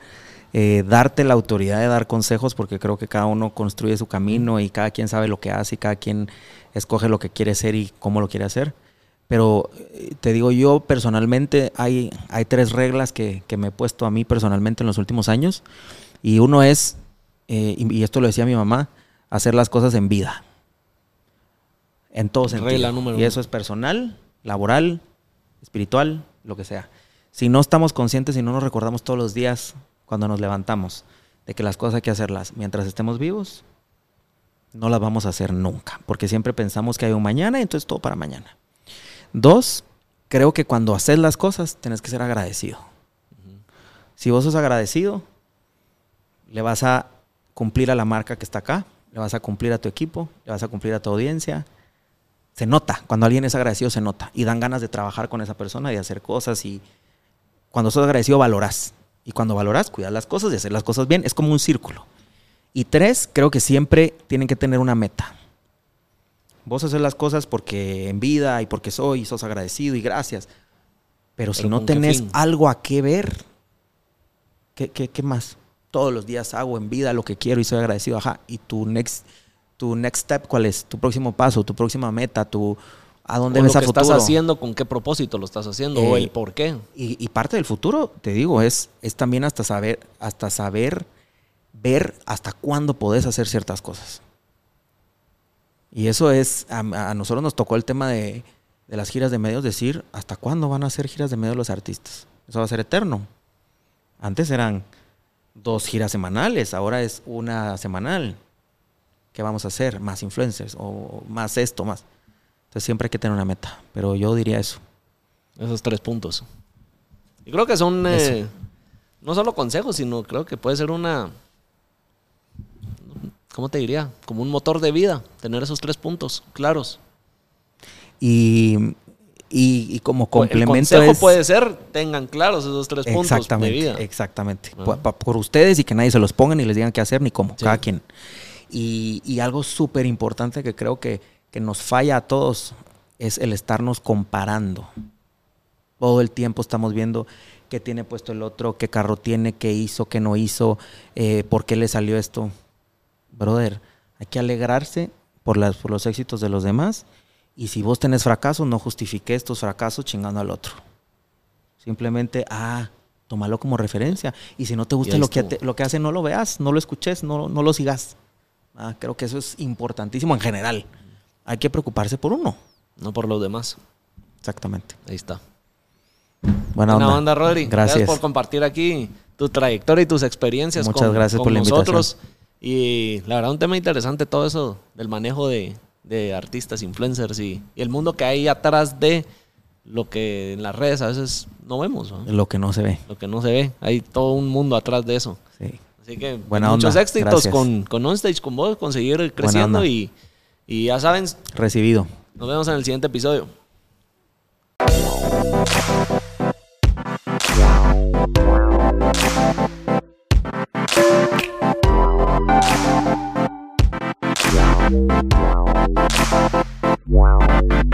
eh, darte la autoridad de dar consejos porque creo que cada uno construye su camino y cada quien sabe lo que hace y cada quien escoge lo que quiere ser y cómo lo quiere hacer. Pero eh, te digo yo personalmente, hay, hay tres reglas que, que me he puesto a mí personalmente en los últimos años. Y uno es, eh, y, y esto lo decía mi mamá, hacer las cosas en vida. En todo sentido. Regla número y eso es personal, laboral, espiritual, lo que sea. Si no estamos conscientes y no nos recordamos todos los días cuando nos levantamos de que las cosas hay que hacerlas mientras estemos vivos, no las vamos a hacer nunca, porque siempre pensamos que hay un mañana y entonces todo para mañana. Dos, creo que cuando haces las cosas tienes que ser agradecido. Si vos sos agradecido, le vas a cumplir a la marca que está acá, le vas a cumplir a tu equipo, le vas a cumplir a tu audiencia. Se nota, cuando alguien es agradecido se nota y dan ganas de trabajar con esa persona y hacer cosas y cuando sos agradecido valoras y cuando valoras cuidas las cosas y hacer las cosas bien, es como un círculo. Y tres, creo que siempre tienen que tener una meta. Vos haces las cosas porque en vida y porque soy y sos agradecido y gracias. Pero, si no tenés algo a qué ver, ¿qué, qué, qué más? todos los días hago en vida lo que quiero y soy agradecido, ajá. Y tu next, tu next step, ¿cuál es? Tu próximo paso, tu próxima meta, tu a dónde ves lo que estás haciendo, con qué propósito lo estás haciendo o el eh, por qué. Y, parte del futuro, te digo, es, es también hasta saber, hasta saber ver hasta cuándo podés hacer ciertas cosas. Y eso es, a, nosotros nos tocó el tema de, de, las giras de medios, decir, ¿hasta cuándo van a hacer giras de medios los artistas? Eso va a ser eterno. Antes eran dos giras semanales, ahora es una semanal. ¿Qué vamos a hacer? Más influencers o más esto, más. Entonces siempre hay que tener una meta, pero yo diría eso. Esos tres puntos. Y creo que son eh, no solo consejos, sino creo que puede ser una, ¿cómo te diría? Como un motor de vida, tener esos tres puntos claros. Y y, como complemento. El consejo puede ser, tengan claros esos tres puntos de vida. Exactamente. Ah. Por, ustedes y que nadie se los ponga ni les digan qué hacer ni cómo, cada quien. Y, algo súper importante que creo que, que nos falla a todos es el estarnos comparando. Todo el tiempo estamos viendo qué tiene puesto el otro, qué carro tiene, qué hizo, qué no hizo, eh, por qué le salió esto. Brother, hay que alegrarse por, las, por los éxitos de los demás y si vos tenés fracasos, no justifique estos fracasos chingando al otro. Simplemente, ah, tómalo como referencia. Y si no te gusta lo que, lo que hace, no lo veas, no lo escuches, no, no lo sigas. Ah, creo que eso es importantísimo en general. Hay que preocuparse por uno. No por los demás. Exactamente. Ahí está. Buena, onda. onda, Rodri. Gracias. por compartir aquí tu trayectoria y tus experiencias Muchas gracias por la nosotros. Y la verdad, un tema interesante todo eso del manejo de, de artistas, influencers y, el mundo que hay atrás de lo que en las redes a veces no vemos. Lo que no se ve. Lo que no se ve. Hay todo un mundo atrás de eso. Así que muchos éxitos con, con OnStage, con vos, conseguir creciendo y, y ya saben. Recibido. Nos vemos en el siguiente episodio. Wow.